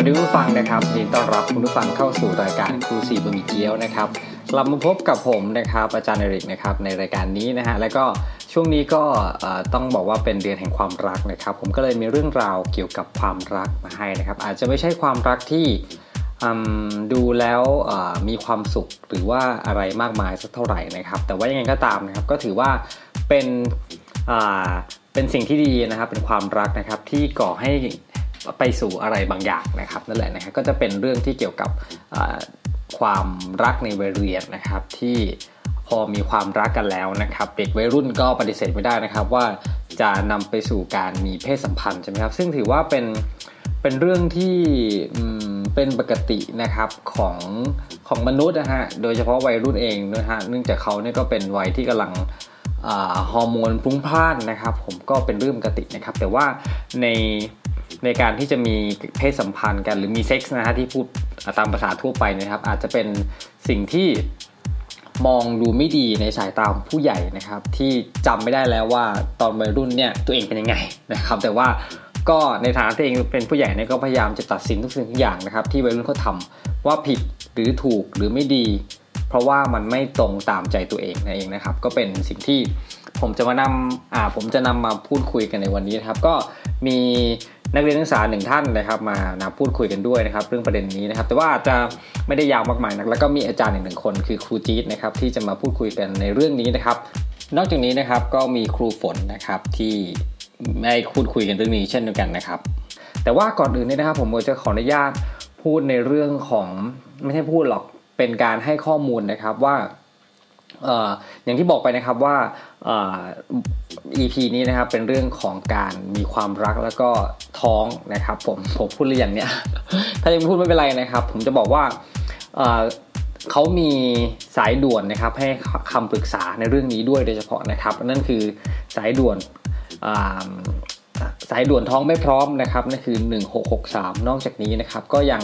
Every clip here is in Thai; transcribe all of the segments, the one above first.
วัสดีผู้ฟังนะครับยินดีต้อนรับคุณผู้ฟังเข้าสู่รายการครูสีบะหมี่เกี๊ยวนะครับกลับมาพบกับผมนะครับอาจารย์เอริกนะครับในรายการนี้นะฮะแล้วก็ช่วงนี้ก็ต้องบอกว่าเป็นเดือนแห่งความรักนะครับ ผมก็เลยมีเรื่องราวเกี่ยวกับความรักมาให้นะครับ อาจจะไม่ใช่ความรักที่ดูแล้วมีความสุขหรือว่าอะไรมากมายสักเท่าไหร่นะครับ แต่ว่ายังไงก็ตามนะครับก็ถือว่าเป็นเป็นสิ่งที่ดีนะครับเป็นความรักนะครับที่ก่อให้ ไปสู่อะไรบางอย่างนะครับนั่นแหละนะครับก็จะเป็นเรื่องที่เกี่ยวกับความรักในวัยเรียนนะครับ ที่พอมีความรักกันแล้วนะครับเด็กวัยรุ่นก็ปฏิเสธไม่ได้นะครับ ว่าจะนำไปสู่การมีเพศสัมพันธ์ใช่ไหมครับซึ่งถือว่าเป็นเป็นเรื่องที่เป็นปกตินะครับของของมนุษย์นะฮะโดยเฉพาะวัยรุ่นเองนะฮะเนื่องจากเขาเนี่ยก็เป็นวัยที่กำลังฮอร์โมนพุ่งพล่านนะครับ ผมก็เป็นเรื่องปกตินะครับ แต่ว่าใน ในการที่จะมีเพศสัมพันธ์กันหรือมีเซ็กส์นะฮะที่พูดตามภาษาทั่วไปนะครับ อาจจะเป็นสิ่งที่มองดูไม่ดีในสายตาของผู้ใหญ่นะครับ ที่จำไม่ได้แล้วว่าตอนวัยรุ่นเนี่ยตัวเองเป็นยังไงนะครับ แต่ว่าก็ในฐานะที่เองเป็นผู้ใหญ่เนี่ยก็พยายามจะตัดสินทุกสิ่งทุกอย่างนะครับ ที่วัยรุ่นเขาทาว่าผิดหรือถูกหรือไม่ดี เพราะว่ามันไม่ตรงตามใจตัวเองนั่นเองนะครับ ก็เป็นสิ่งที่ผมจะมานำอ่าผมจะนำมาพูดคุยกันในวันนี้นะครับ ก็มี นักเรียนนักศึกษาหนึ่งท่านนะครับมานะพูดคุยกันด้วยนะครับ เรื่องประเด็นนี้นะครับ แต่ว่าอาจจะไม่ได้ยาวมากมายนะแล้วก็มีอาจารย์อีกหนึ่งคนคือครูจี๊ดนะครับที่จะมาพูดคุยกันในเรื่องนี้นะครับ นอกจากนี้นะครับก็มีครูฝนนะครับที่ไม่พูดคุยกันเรื่องนี้เช่นเดียวกันนะครับ แต่ว่าก่อนอื่นเนี่ยนะครับ ผมจะขออนุญาตพูดในเรื่องของไม่ใช่พูดหรอกเป็นการให้ข้อมูลนะครับว่า อย่างที่บอกไปนะครับว่า EP นี้นะครับเป็นเรื่องของการมีความรักแล้วก็ท้องนะครับ ผมผมพูดเรื่องเนี้ยถ้ายังพูดไม่เป็นไรนะครับ ผมจะบอกว่าเขามีสายด่วนนะครับ ให้คำปรึกษาในเรื่องนี้ด้วยโดยเฉพาะนะครับ นั่นคือสายด่วน สายด่วนท้องไม่พร้อมนะครับนั่นคือ 1663 นอกจากนี้นะครับก็ยัง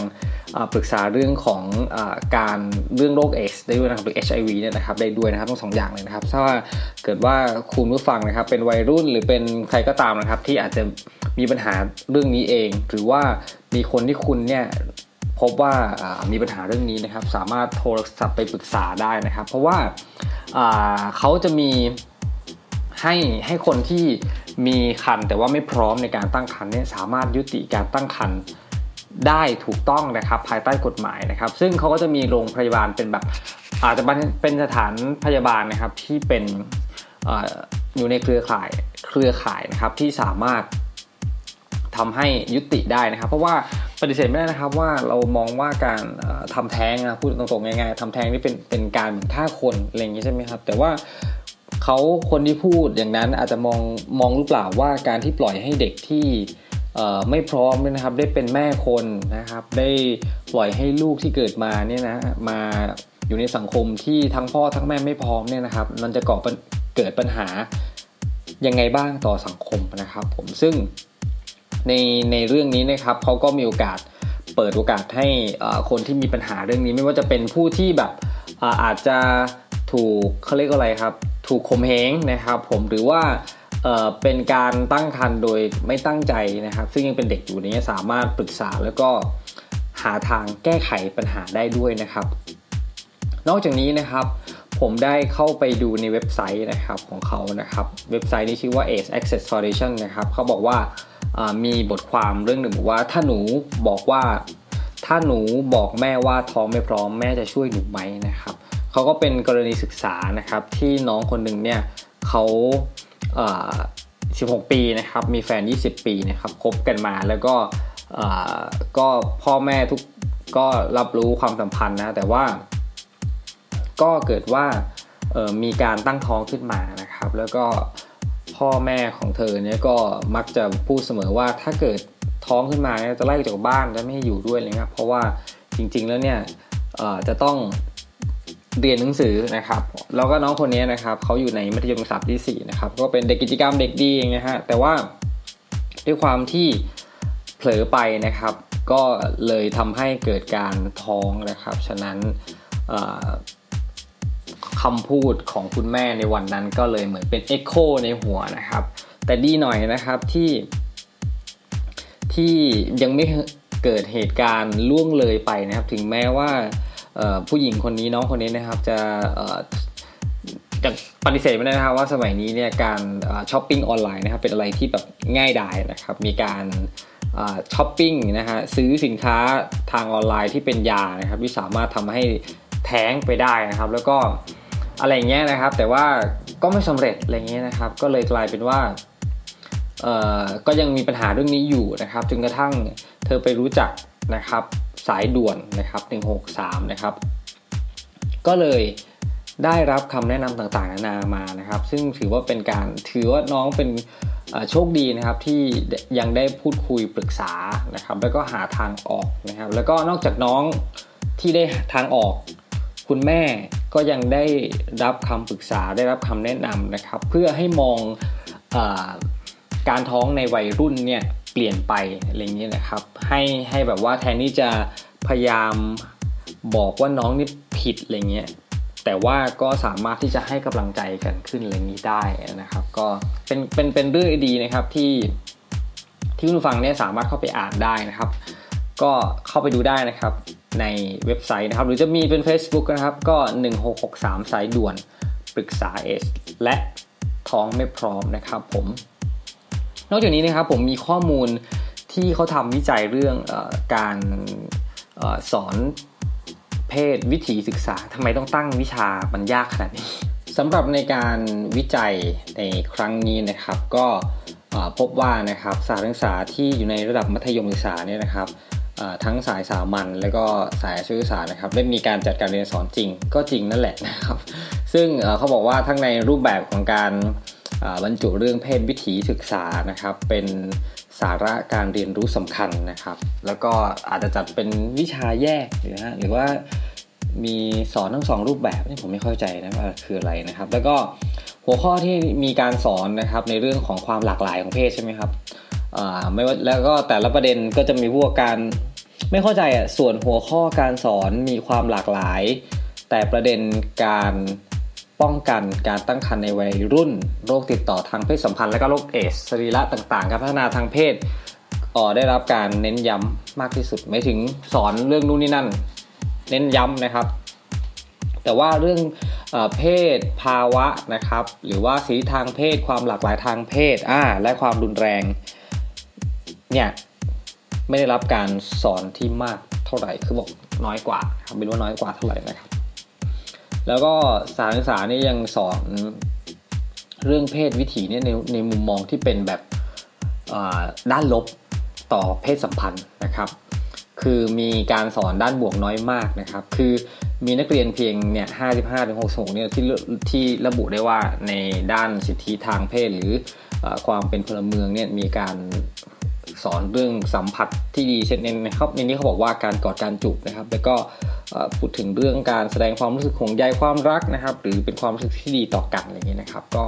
ปรึกษาเรื่องของอการเรื่องโรคเอชได้ด้วยนะครับหรือ HIV เนี่ยนะครับได้ด้วยนะครับทั้งสองอย่างเลยนะครับถ้าว่าเกิดว่าคุณผู้ฟังนะครับเป็นวัยรุ่นหรือเป็นใครก็ตามนะครับ ที่อาจจะมีปัญหาเรื่องนี้เอง หรือว่ามีคนที่คุณเนี่ยพบว่ามีปัญหาเรื่องนี้นะครับ สามารถโทรศัพท์ไปปรึกษาได้นะครับ เพราะว่าเขาจะมี ให้ให้คนที่มีคันแต่ว่าไม่พร้อมในการตั้งคันเนี่ยสามารถยุติการตั้งคันได้ถูกต้องนะครับภายใต้กฎหมายนะครับ ซึ่งเขาก็จะมีโรงพยาบาลเป็นแบบอาจจะเป็นสถานพยาบาลนะครับที่เป็นอยู่ในเครือข่ายเครือข่ายนะครับที่สามารถทำให้ยุติได้นะครับ เพราะว่าปฏิเสธไม่ได้นะครับว่าเรามองว่าการทำแท้งนะพูดตรงๆง่ายๆทำแท้งนี่เป็นเป็นการฆ่าคนอะไรอย่างนี้ใช่ไหมครับ แต่ว่า เขาคนที่พูดอย่างนั้นอาจจะมองมองหรือเปล่าว่าการที่ปล่อยให้เด็กที่ไม่พร้อมนะครับได้เป็นแม่คนนะครับ ได้ปล่อยให้ลูกที่เกิดมาเนี่ยนะมาอยู่ในสังคมที่ทั้งพ่อทั้งแม่ไม่พร้อมเนี่ยนะครับ มันจะก่อเกิดปัญหายังไงบ้างต่อสังคมนะครับ ผมซึ่งในในเรื่องนี้นะครับเขาก็มีโอกาสเปิดโอกาสให้คนที่มีปัญหาเรื่องนี้ ไม่ว่าจะเป็นผู้ที่แบบอาจจะ ถูกเขาเรียกอะไรครับ ถูกข่มเหงนะครับ ผมหรือว่าเป็นการตั้งครรภ์โดยไม่ตั้งใจนะครับ ซึ่งยังเป็นเด็กอยู่นี้สามารถปรึกษาแล้วก็หาทางแก้ไขปัญหาได้ด้วยนะครับ นอกจากนี้นะครับผมได้เข้าไปดูในเว็บไซต์นะครับของเขานะครับ เว็บไซต์นี้ชื่อว่า Age Access Foundation นะครับเขาบอกว่ามีบทความเรื่องหนึ่งบอกว่าถ้าหนูบอกว่าถ้าหนูบอกแม่ว่าท้องไม่พร้อมแม่จะช่วยหนูไหมนะครับ เขาก็เป็นกรณีศึกษานะครับที่น้องคนหนึ่งเนี่ยเขา16 ปีนะครับมีแฟน 20 ปีนะครับคบกันมาแล้วก็ก็พ่อแม่ทุกก็รับรู้ความสัมพันธ์นะแต่ว่า ก็เกิดว่ามีการตั้งท้องขึ้นมานะครับ แล้วก็พ่อแม่ของเธอเนี่ยก็มักจะพูดเสมอว่าถ้าเกิดท้องขึ้นมาเนี่ยจะไล่จากบ้านจะไม่ให้อยู่ด้วยเลยครับเพราะว่าจริงๆแล้วเนี่ยจะต้อง เรียนหนังสือนะครับ แล้วก็น้องคนนี้นะครับเขาอยู่ในมัธยมศึกษาปีที่4นะครับ ก็เป็นเด็กกิจกรรมเด็กดีเองนะฮะ แต่ว่าด้วยความที่เผลอไปนะครับ ก็เลยทำให้เกิดการท้องนะครับ ฉะนั้นคำพูดของคุณแม่ในวันนั้นก็เลยเหมือนเป็นเอ็กโคในหัวนะครับ แต่ดีหน่อยนะครับที่ที่ยังไม่เกิดเหตุการณ์ล่วงเลยไปนะครับ ถึงแม้ว่า ผู้หญิงคนนี้น้องคนนี้นะครับจะจะปฏิเสธไม่ได้นะครับว่าสมัยนี้เนี่ยการช้อปปิ้งออนไลน์นะครับเป็นอะไรที่แบบง่ายดายนะครับมีการช้อปปิ้งนะฮะซื้อสินค้าทางออนไลน์ที่เป็นยานะครับที่สามารถทำให้แท้งไปได้นะครับ แล้วก็อะไรเงี้ยนะครับ แต่ว่าก็ไม่สำเร็จอะไรเงี้ยนะครับ ก็เลยกลายเป็นว่าก็ยังมีปัญหาเรื่องนี้อยู่นะครับจนกระทั่งเธอไปรู้จักนะครับ สายด่วนนะครับ 163 นะครับ ก็เลยได้รับคำแนะนำต่างๆนานามานะครับ ซึ่งถือว่าเป็นการถือว่าน้องเป็นโชคดีนะครับที่ยังได้พูดคุยปรึกษานะครับ แล้วก็หาทางออกนะครับ แล้วก็นอกจากน้องที่ได้ทางออก คุณแม่ก็ยังได้รับคำปรึกษาได้รับคำแนะนำนะครับ เพื่อให้มองอการท้องในวัยรุ่นเนี่ย เปลี่ยนไปอะไรเงี้ยนะครับ ให้ให้แบบว่าแทนที่จะพยายามบอกว่าน้องนี่ผิดอะไรเงี้ยแต่ว่าก็สามารถที่จะให้กำลังใจกันขึ้นอะไรนี้ได้นะครับ ก็เป็นเป็นเป็นเรื่องดีนะครับที่ที่คุณฟังเนี่ยสามารถเข้าไปอ่านได้นะครับ ก็เข้าไปดูได้นะครับในเว็บไซต์นะครับ หรือจะมีเป็น Facebook นะครับก็ 1663 สายด่วนปรึกษาเอสและท้องไม่พร้อมนะครับผม อกจากนี้นะครับผมมีข้อมูลที่เขาทำวิจัยเรื่องอการอสอนเพศวิถีศึกษาทำไมต้องตั้งวิชามันยากขนาดนี้สำหรับในการวิจัยในครั้งนี้นะครับก็พบว่านะครับสานศึกษาที่อยู่ในระดับมัธยมศึกษาเนี่ยนะครับทั้งสายสามัญและก็สายศึกษานะครับได้มีการจัดการเรียนสอนจริงก็จริงนั่นแหละนะครับ ซึ่งเขาบอกว่าทั้งในรูปแบบของการ บรรจุเรื่องเพศวิถีศึกษานะครับ เป็นสาระการเรียนรู้สำคัญนะครับ แล้วก็อาจจะจัดเป็นวิชาแยกหรือฮะหรือว่ามีสอนทั้งสองรูปแบบนี่ผมไม่เข้าใจนะว่าคืออะไรนะครับ แล้วก็หัวข้อที่มีการสอนนะครับในเรื่องของความหลากหลายของเพศใช่ไหมครับไม่ว่าแล้วก็แต่ละประเด็นก็จะมีพวกการไม่เข้าใจอะส่วนหัวข้อการสอนมีความหลากหลาย แต่ประเด็นการ ป้องกันการตั้งครรภ์ในวัยรุ่น โรคติดต่อทางเพศสัมพันธ์และก็โรคเอสสรีระต่างๆ การพัฒนาทางเพศออได้รับการเน้นย้ำมากที่สุดไม่ถึงสอนเรื่องนู่นนี่นั่น เน้นย้ำนะครับ แต่ว่าเรื่องเอเพศภาวะนะครับ หรือว่าสีทางเพศความหลากหลายทางเพศอ่าและความรุนแรงเนี่ยไม่ได้รับการสอนที่มากเท่าไหร่คือบอกน้อยกว่าครับไม่รู้ว่าน้อยกว่าเท่าไหร่นะครับ แล้วก็สารศึกษานี่ยังสอนเรื่องเพศวิถีเนี่ยในในมุมมองที่เป็นแบบด้านลบต่อเพศสัมพันธ์นะครับ คือมีการสอนด้านบวกน้อยมากนะครับ คือมีนักเรียนเพียงเนี่ยห้าสิบห้าถึงหกสิบเนี่ยที่ที่ระบุได้ว่าในด้านสิทธิทางเพศหรือความเป็นพลเมืองเนี่ยมีการ สอนเรื่องสัมผัสที่ดีเช่นนะครับในนี้เขาบอกว่าการกอดการจูบนะครับ แล้วก็พูดถึงเรื่องการแสดงความรู้สึกของใยความรักนะครับ หรือเป็นความรู้สึกที่ดีต่อกันอะไรเงี้ยนะครับ ก็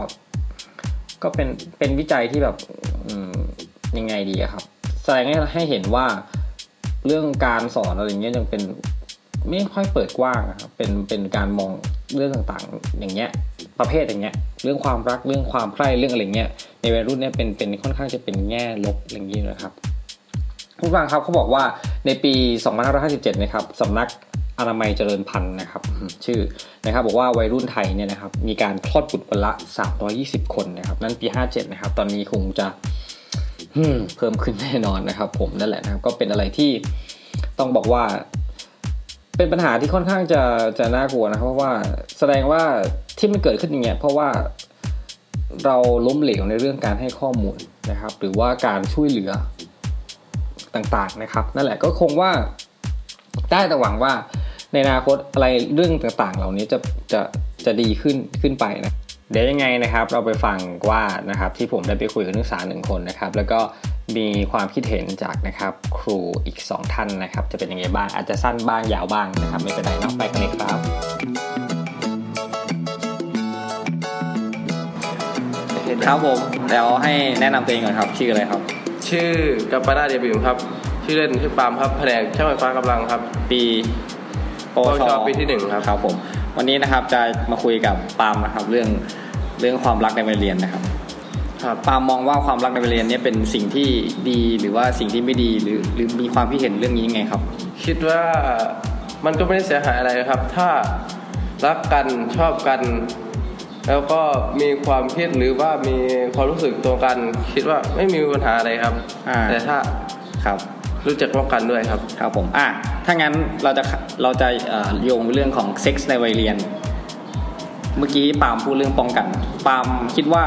ก็เป็นเป็นวิจัยที่แบบยังไงดีครับ แสดงให้ให้เห็นว่าเรื่องการสอนอะไรเงี้ยยังเป็นไม่ค่อยเปิดกว้างครับเป็นเป็นการมองเรื่องต่างๆ อย่างเงี้ย ประเภทอย่างเงี้ย เรื่องความรักเรื่องความใคร่เรื่องอะไรเงี้ยในวัยรุ่นเนี่ยเป็นเป็นค่อนข้างจะเป็นแง่ลบอย่างนี้นะครับผู้ฟังครับเขาบอกว่าในปี 2557 นะครับสำนักอนามัยเจริญพันธุ์นะครับ ชื่อนะครับบอกว่าวัยรุ่นไทยเนี่ยนะครับมีการคลอดบุตรวันละ 320 คนนะครับนั่นปี 57 นะครับ ตอนนี้คงจะเพิ่มขึ้นแน่นอนนะครับ ผมนั่นแหละนะครับ ก็เป็นอะไรที่ต้องบอกว่า เป็นปัญหาที่ค่อนข้างจะจะน่ากลัวนะครับ เพราะว่าแสดงว่าที่มันเกิดขึ้นอย่างเงี้ยเพราะว่าเราล้มเหลวในเรื่องการให้ข้อมูลนะครับ หรือว่าการช่วยเหลือต่างๆนะครับ นั่นแหละก็คงว่าได้แต่หวังว่าในอนาคตอะไรเรื่องต่างๆ เหล่านี้จะจะจะดีขึ้นขึ้นไปนะเดี๋ยวยังไงนะครับ เราไปฟังว่านะครับที่ผมได้ไปคุยกับนักศึกษาหนึ่งคนนะครับ แล้วก็ มีความคิดเห็นจากนะครับครูอีก 2 ท่านนะครับ จะเป็นยังไงบ้างอาจจะสั้นบ้างยาวบ้างนะครับ ไม่เป็นไรนอกไปกันเลยครับ ครับผมแล้วให้แนะนำตัวเองก่อนครับชื่ออะไรครับ ชื่อกัปปนาเดบิวครับ ชื่อเล่นชื่อปามครับแผนกช่างไฟฟ้ากำลังครับ ปีปวชปีที่หนึ่งครับ ครับผม วันนี้นะครับจะมาคุยกับปามนะครับ เรื่องเรื่องความรักในวัยเรียนนะครับครับ ปาล์มมองว่าความรักในวัยเรียนเนี่ยเป็นสิ่งที่ดีหรือว่าสิ่งที่ไม่ดีหรือหรือมีความคิดเห็นเรื่องนี้ยังไงครับ คิดว่ามันก็ไม่ได้เสียหายอะไรครับ ถ้ารักกันชอบกัน แล้วก็มีความคิดหรือว่ามีความรู้สึกตรงกัน คิดว่าไม่มีปัญหาอะไรครับ อ่า แต่ถ้าครับรู้จักป้องกันด้วยครับครับผมอะถ้างั้นเราจะเราจะเอ่อโยงเรื่องของเซ็กส์ในวัยเรียน เมื่อกี้ปาล์มพูดเรื่องป้องกัน ปาล์มคิดว่า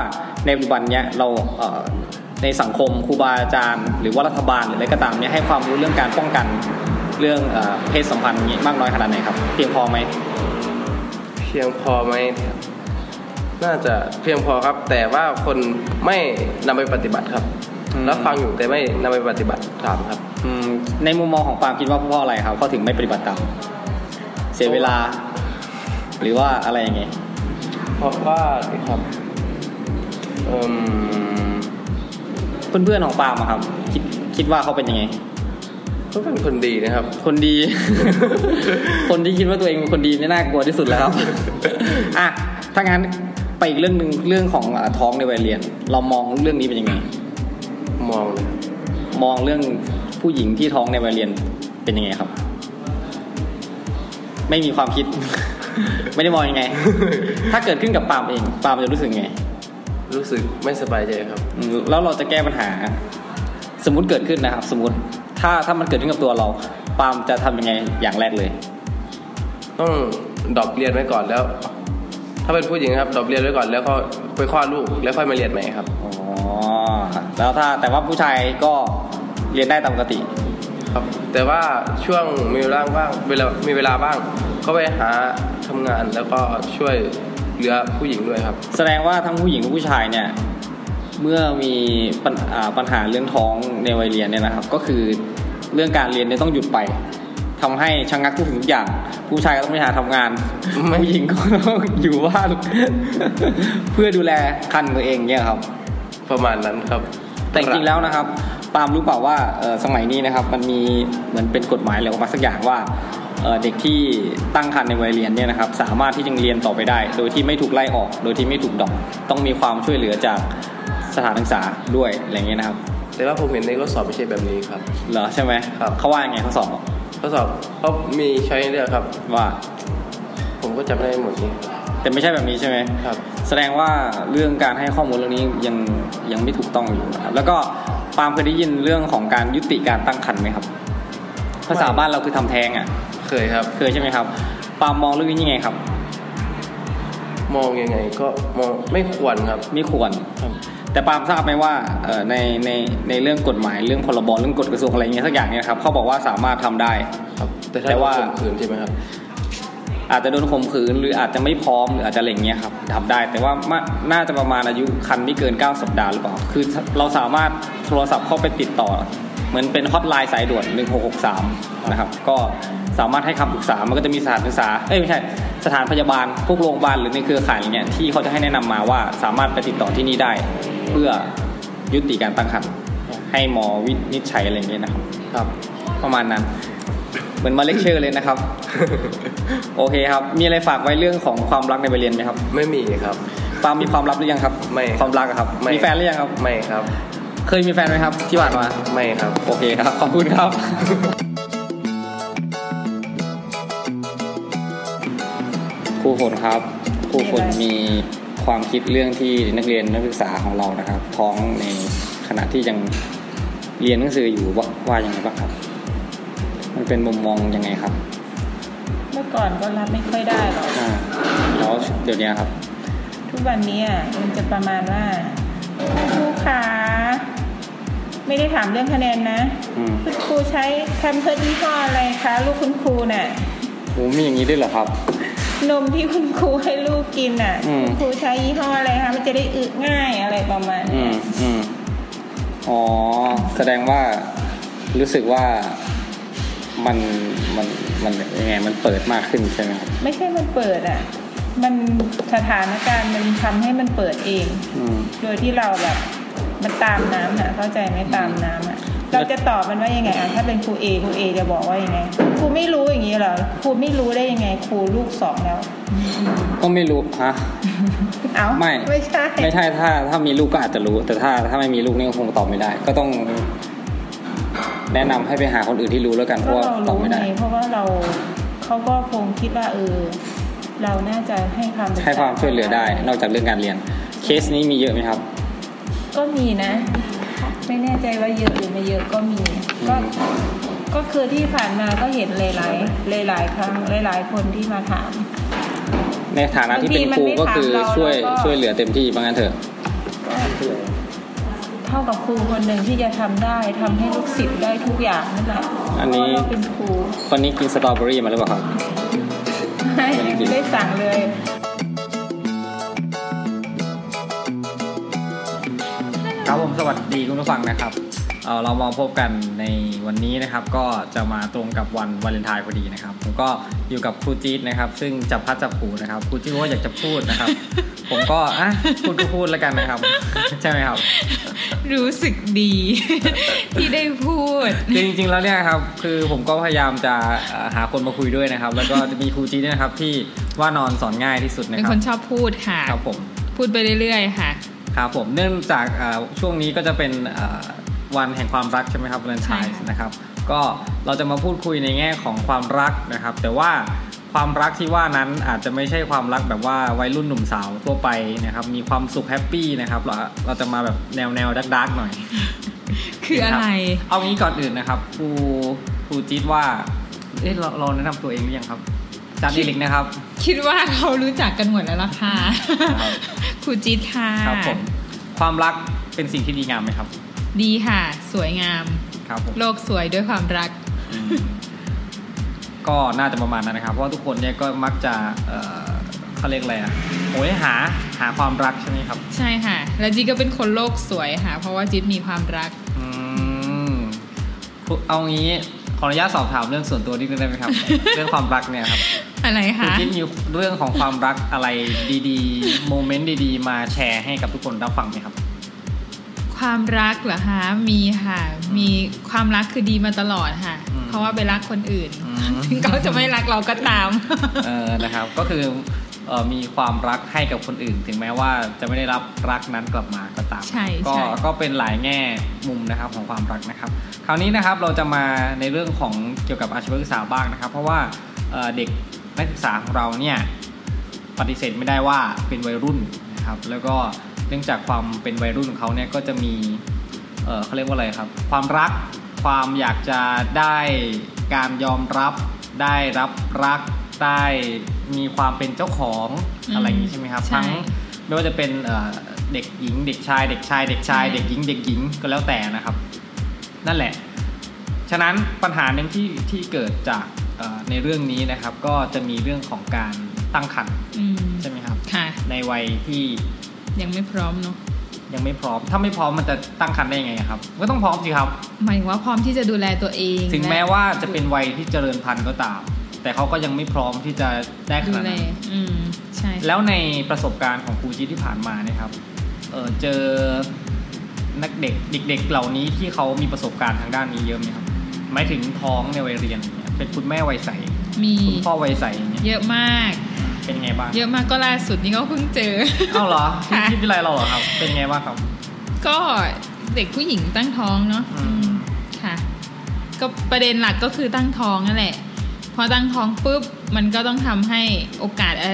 ในปัจจุบันเนี้ยเราเอ่อในสังคมครูบาอาจารย์ หรือว่ารัฐบาลหรืออะไรก็ตามเนี่ยให้ความรู้เรื่องการป้องกันเรื่องเอ่อเพศสัมพันธ์อย่างนี้มากน้อยขนาดไหนครับ เพียงพอไหมเพียงพอไหมน่าจะเพียงพอครับ แต่ว่าคนไม่นำไปปฏิบัติครับอืมรับฟังอยู่แต่ไม่นำไปปฏิบัติตามครับอืมในมุมมองของปาล์มคิดว่าเพราะอะไรครับเขาถึงไม่ปฏิบัติตามเสียเวลา หรือว่าอะไรอย่างเงี้ยเพราะว่าครับ เอ่มเพื่อนๆของปาล์มอะครับ คิดคิดว่าเขาเป็นยังไง ก็เป็นคนดีนะครับ คนดี คนที่คิดว่าตัวเองเป็นคนดีนี่น่ากลัวที่สุดแล้วครับ อะถ้างั้นไปอีกเรื่องหนึ่งเรื่องของอ่าท้องในวัยเรียน เรามองเรื่องนี้เป็นยังไง มองนะครับมองเรื่องผู้หญิงที่ท้องในวัยเรียนเป็นยังไงครับ ไม่มีความคิด ไม่ได้มองยังไง ถ้าเกิดขึ้นกับปาล์มเองปาล์มจะรู้สึกไง รู้สึกไม่สบายใจครับอืมแล้วเราจะแก้ปัญหา สมมุติเกิดขึ้นนะครับ สมมติถ้าถ้ามันเกิดขึ้นกับตัวเราปาล์มจะทำยังไงอย่างแรกเลย ต้องดรอปเรียนไว้ก่อนแล้ว ถ้าเป็นผู้หญิงครับดรอปเรียนไว้ก่อนแล้วก็ไปคลอดลูกแล้วค่อยมาเรียนใหม่ครับอ๋อแล้วถ้าแต่ว่าผู้ชายก็เรียนได้ตามปกติ ครับ แต่ว่าช่วงมีเวลาบ้างเวลามีเวลาบ้าง ก็ไปหาทำงานแล้วก็ช่วย เหลือผู้หญิงด้วยครับ แสดงว่าทั้งผู้หญิงและผู้ชายเนี่ยเมื่อมีปัญอ่าปัญหาเรื่องท้องในวัยเรียนเนี่ยนะครับ ก็คือเรื่องการเรียนเนี่ยต้องหยุดไปทำให้ชะงงักทุกสิ่งทุกอย่าง ผู้ชายก็ต้องไปหาทำงานไม่ผู้หญิงก็ต้องอยู่บ้านเพื่อดูแลคันตัวเองเนี่ยครับ ประมาณนั้นครับ แต่จริงๆแล้วนะครับปาล์มรู้เปล่าว่าเอ่อสมัยนี้นะครับ มันมีเหมือนเป็นกฎหมายอะไรออกมาสักอย่างว่า เอ่อเด็กที่ตั้งครรภ์ในวัยเรียนเนี่ยนะครับสามารถที่จะเรียนต่อไปได้ โดยที่ไม่ถูกไล่ออก โดยที่ไม่ถูกดรอกต้องมีความช่วยเหลือจากสถานศึกษาด้วยอะไรเงี้ยนะครับ แต่ว่าผมเห็นในข้อสอบไม่ใช่แบบนี้ครับเหรอใช่ไหมครับเขาว่ายังไงเขาสอบข้อสอบเขามีช้อยให้เลือกครับว่า ผมก็จำไม่ได้หมดนี้แต่ไม่ใช่แบบนี้ใช่ไหมครับ แสดงว่าเรื่องการให้ข้อมูลเรื่องนี้ยังยังไม่ถูกต้องอยู่นะครับแล้วก็ปาล์มเคยได้ยินเรื่องของการยุติการตั้งครรภ์ไหมครับ ภาษาบ้านเราคือทำแท้งอะ เคยครับ เคยใช่ไหมครับปาล์มมองเรื่องนี้ยังไงครับ มองยังไงก็มองไม่ควรครับ ไม่ควร ครับแต่ปาล์มทราบไหมว่าเอ่อในในในเรื่องกฎหมายเรื่องพรบเรื่องกฎกระทรวงอะไรเงี้ยสักอย่างเนี่ยครับเขาบอกว่าสามารถทำได้ครับแต่แต่ถ้าว่าว่าข่มขืนใช่ไหมครับ อาจจะโดนข่มขืนหรืออาจจะไม่พร้อมหรืออาจจะอะไรเงี้ยครับทำได้ แต่ว่ามาน่าจะประมาณอายุคันไม่เกิน 9 สัปดาห์หรือเปล่า คือเราสามารถโทรศัพท์เข้าไปติดต่อ เหมือนเป็นฮอตไลน์สายด่วน 1663 นะครับ ก็ สามารถให้คำปรึกษา มันก็จะมีสถานศึกษา เอ้ยไม่ใช่ สถานพยาบาล พวกโรงพยาบาลหรือในเครือข่ายอะไรเงี้ยที่เขาจะให้แนะนำมาว่าสามารถไปติดต่อที่นี่ได้ เพื่อยุติการตั้งครรภ์ให้หมอวินิจฉัยอะไรเงี้ยนะครับ ครับ ประมาณนั้น เหมือนมาเลคเชอร์เลยนะครับ โอเคครับ มีอะไรฝากไว้เรื่องของความรักในวัยเรียนไหมครับ ไม่มีครับปาล์มมีความรักหรือยังครับ ไม่ ความรักอะครับไม่มีแฟนหรือยังครับ ไม่ครับ เคยมีแฟนไหมครับ ที่ผ่านมา ไม่ครับ โอเคครับ ขอบคุณครับ ครูฝนครับครูฝนมีความคิดเรื่องที่นักเรียนนักศึกษาของเรานะครับ ท้องในขณะที่ยังเรียนหนังสืออยู่ว่าว่ายังไงบ้างครับ มันเป็นมุมมองยังไงครับ เมื่อก่อนก็รับไม่ค่อยได้หรอกอ่าแล้วเดี๋ยวนี้ครับ ทุกวันนี้อะมันจะประมาณว่าครูขาไม่ได้ถามเรื่องคะแนนนะอืมคุณครูใช้แคมเพิร์ดยี่ห้ออะไรคะ ลูกคุณครูน่ะโหมีอย่างนี้ด้วยเหรอครับ นมที่คุณครูให้ลูกกินน่ะอืม คุณครูใช้ยี่ห้ออะไรคะมันจะได้อึง่ายอะไรประมาณอืเนี้ยมอืมอ๋อ แสดงว่ารู้สึกว่ามันมันมันยังไงมันเปิดมากขึ้นใช่ไหมครับไม่ใช่มันเปิดอะ มันสถานการณ์มันทำให้มันเปิดเอง อืม โดยที่เราแบบมันตามน้ำนะเข้าใจไหมตามน้ำอะ เราจะตอบมันว่ายังไงอะถ้าเป็นครูเอครูเอจะบอกว่ายังไงครูไม่รู้อย่างนี้เหรอครูไม่รู้ได้ยังไงครูลูกสองแล้ว ก็ไม่รู้ฮะเอ้าไม่ไม่ใช่ไม่ใช่ถ้าถ้ามีลูกก็อาจจะรู้ แต่ถ้าถ้าไม่มีลูกนี่ก็คงตอบไม่ได้ ก็ต้อง แนะนำให้ไปหาคนอื่นที่รู้แล้วกันเพก็ราะว่าเราตอบรู้ไม่ไงได้ เพราะว่าเราเขาก็คงคิดว่าเออเราน่าจะให้ความปรึกษให้ความช่วยเหลือได้ นอกจากเรื่องการเรียน เคสนี้มีเยอะไหมครับ ก็มีนะ ไม่แน่ใจว่าเยอะหรือไม่เยอะก็มี ก็อืมก็คือที่ผ่านมาก็เห็นหลายๆหลายๆครั้งหลายๆคนที่มาถาม ในฐานะที่เป็นครูก็คือช่วยช่วยเหลือเต็มที่ว่างั้นเถอะเท่ากับครูคนหนึ่งที่จะทำได้ทำให้ลูกศิษย์ได้ทุกอย่างนั่นแหละอันนี้เพราะว่าเราเป็นครูคนนี้กินสตรอเบอรี่มาหรือเปล่าครับไม่จริงๆได้สั่งเลย ครับผมสวัสดีคุณผู้ฟังนะครับเอ่อเรามาพบกันในวันนี้นะครับ ก็จะมาตรงกับวันวาเลนไทน์พอดีนะครับ ผมก็อยู่กับครูจี๊ดนะครับ ซึ่งจับพัดจับผูนะครับครูจี๊ดว่าอยากจะพูดนะครับ ผมก็อะพูดก็พูดแล้วกันนะครับ ใช่ไหมครับ รู้สึกดี ที่ได้พูดคือจริงๆแล้วเนี่ยครับ คือผมก็พยายามจะเอ่อหาคนมาคุยด้วยนะครับ แล้วก็จะมีครูจี๊ดเนยนะครับที่ว่านอนสอนง่ายที่สุดนะเป็นครัคบนชอบพูดค่ะครับผมพูดไปเรื่อยๆค่ะ ครับผมเนื่องจากเอ่อช่วงนี้ก็จะเป็นเอ่อวันแห่งความรักใช่ไหมครับวาเลนไทน์ใช่ค่ะนะครับก็เราจะมาพูดคุยในแง่ของความรักนะครับ แต่ว่าความรักที่ว่านั้นอาจจะไม่ใช่ความรักแบบว่าวัยรุ่นหนุ่มสาวทั่วไปนะครับ มีความสุขแฮปปี้นะครับเราเราจะมาแบบแนวแนวดักดักๆหน่อย คืออะไร เอางี้ก่อนอื่นนะครับครูครูจี๊ดว่าเอ๊ะเราเราแนะนำตัวเองหรือยังครับจานเอลิกนะครับ คิดว่าเขารู้จักกันหมดแล้วล่ะค่ะครับครูจี๊ดค่ะครับผมความรักเป็นสิ่งที่ดีงามไหมครับ ดีค่ะ สวยงามครับผมโลกสวยด้วยความรักอืมก็น่าจะประมาณนั้นนะครับ เพราะว่าทุกคนเนี่ยก็มักจะเอ่อเขาเรียกอะไรอะโหยหาหาความรักใช่ไหมครับ ใช่ค่ะ แล้วจีก็เป็นคนโลกสวยค่ะ เพราะว่าจี๊ดมีความรักอืมเอางี้ขออนุญาตสอบถามเรื่องส่วนตัวนิดนึงได้ไหมครับ เรื่องความรักเนี่ยครับ อะไรคุณคะคิดมีเรื่องของความรักอะไรดีๆ โมเมนต์ดีๆ มาแชร์ให้กับทุกคนรับฟังไหมครับ ความรักเหรอคะมีค่ะ มีความรักคือดีมาตลอดค่ะอืมเพราะว่าไปรักคนอื่นอืมถึงเขาจะไม่รักเราก็ตาม เออนะครับ ก็คือเอ่อมีความรักให้กับคนอื่น ถึงแม้ว่าจะไม่ได้รับรักนั้นกลับมาก็ตามใช่ก็ใช่ก็เป็นหลายแง่มุมนะครับของความรักนะครับ คราวนี้นะครับเราจะมาในเรื่องของเกี่ยวกับอาชีวศึกษาบ้างนะครับ เพราะว่าเอ่อเด็ก นักศึกษาของเราเนี่ยปฏิเสธไม่ได้ว่าเป็นวัยรุ่นนะครับ แล้วก็เนื่องจากความเป็นวัยรุ่นของเขาเนี่ยก็จะมีเอ่อเขาเรียกว่าอะไรครับ ความรักความอยากจะได้การยอมรับ ได้รับรักได้มีความเป็นเจ้าของอืมอะไรอย่างนี้ใช่ไหมครับใช่ทั้งไม่ว่าจะเป็นเอ่อเด็กหญิง เด็กชาย เด็กชาย เด็กชายใช่เด็กหญิง เด็กหญิงก็แล้วแต่นะครับ นั่นแหละ ฉะนั้นปัญหาหนึ่งที่ที่เกิดจากเอ่อในเรื่องนี้นะครับ ก็จะมีเรื่องของการตั้งครรภ์อืมใช่ไหมครับค่ะในวัยที่ยังไม่พร้อมเนาะยังไม่พร้อม ถ้าไม่พร้อมมันจะตั้งครรภ์ได้ยังไงครับ ก็ต้องพร้อมสิครับ หมายถึงว่าพร้อมที่จะดูแลตัวเอง ถึงและแม้ว่าจะเป็นวัยที่เจริญพันธุ์ก็ตาม แต่เขาก็ยังไม่พร้อมที่จะได้ขดูนาดแลนั้นอืมใช่ แล้วในประสบการณ์ของครูจีที่ผ่านมาเนี่ยครับเออเจอนักเด็กเด็กๆเหล่านี้ที่เขามีประสบการณ์ทางด้านนี้เยอะไหมครับ หมายถึงท้องในวัยเรียนเนี่ยเป็นคุณแม่วัยใสมีคุณพ่อวัยใสอย่างเงี้ยเยอะมาก เป็นไงบ้างเยอะมากก็ล่าสุดนี่ก็เพิ่งเจอเอ้าเหรอที่ค่ะที่วิไลเราเหรอครับ เป็นไงบ้างครับ ก็เด็กผู้หญิงตั้งท้องเนาะอืมค่ะ ก็ประเด็นหลักก็คือตั้งท้องนั่นแหละ พอตั้งท้องปุ๊บมันก็ต้องทำให้โอกาสอะ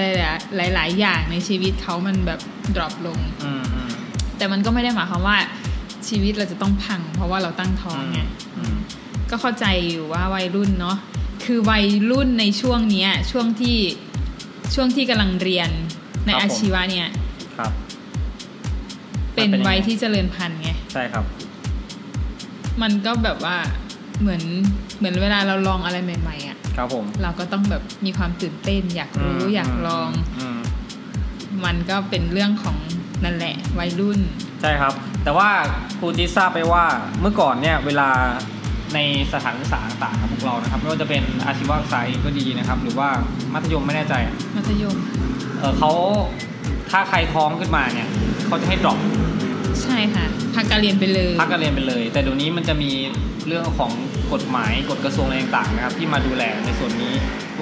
ไรหลาย ๆ อย่างในชีวิตเขามันแบบดรอปลงอืมอืมแต่มันก็ไม่ได้หมายความว่าชีวิตเราจะต้องพัง เพราะว่าเราตั้งท้องไงอืม ก็เข้าใจอยู่ว่าวัยรุ่นเนาะคือวัยรุ่นในช่วงเนี้ย ช่วงที่ช่วงที่กำลังเรียนในอาชีวะเนี่ยครับ เป็นมันเป็นยังไงวัยที่เจริญพันธุ์ไงใช่ครับ มันก็แบบว่าเหมือนเหมือนเวลาเราลองอะไรใหม่ๆอะ่ะครับผมเราก็ต้องแบบมีความตื่นเต้น อยากรู้อยากลองอืมมันก็เป็นเรื่องของนั่นแหละวัยรุ่น ใช่ครับ แต่ว่าครูจีทราบไปว่าเมื่อก่อนเนี่ย เวลา ในสถานศึกษาต่างๆของพวกเรานะครับไม่ว่าจะเป็นอาชีวศึกษาเองก็ดีนะครับ หรือว่ามัธยมไม่แน่ใจมัธยมเออเขาถ้าใครท้องขึ้นมาเนี่ยเขาจะให้ดรอปใช่ค่ะพักการเรียนไปเลยพักการเรียนไปเลย แต่เดี๋ยวนี้มันจะมีเรื่องของกฎหมายกฎกระทรวงอะไรต่างๆนะครับ ที่มาดูแลในส่วนนี้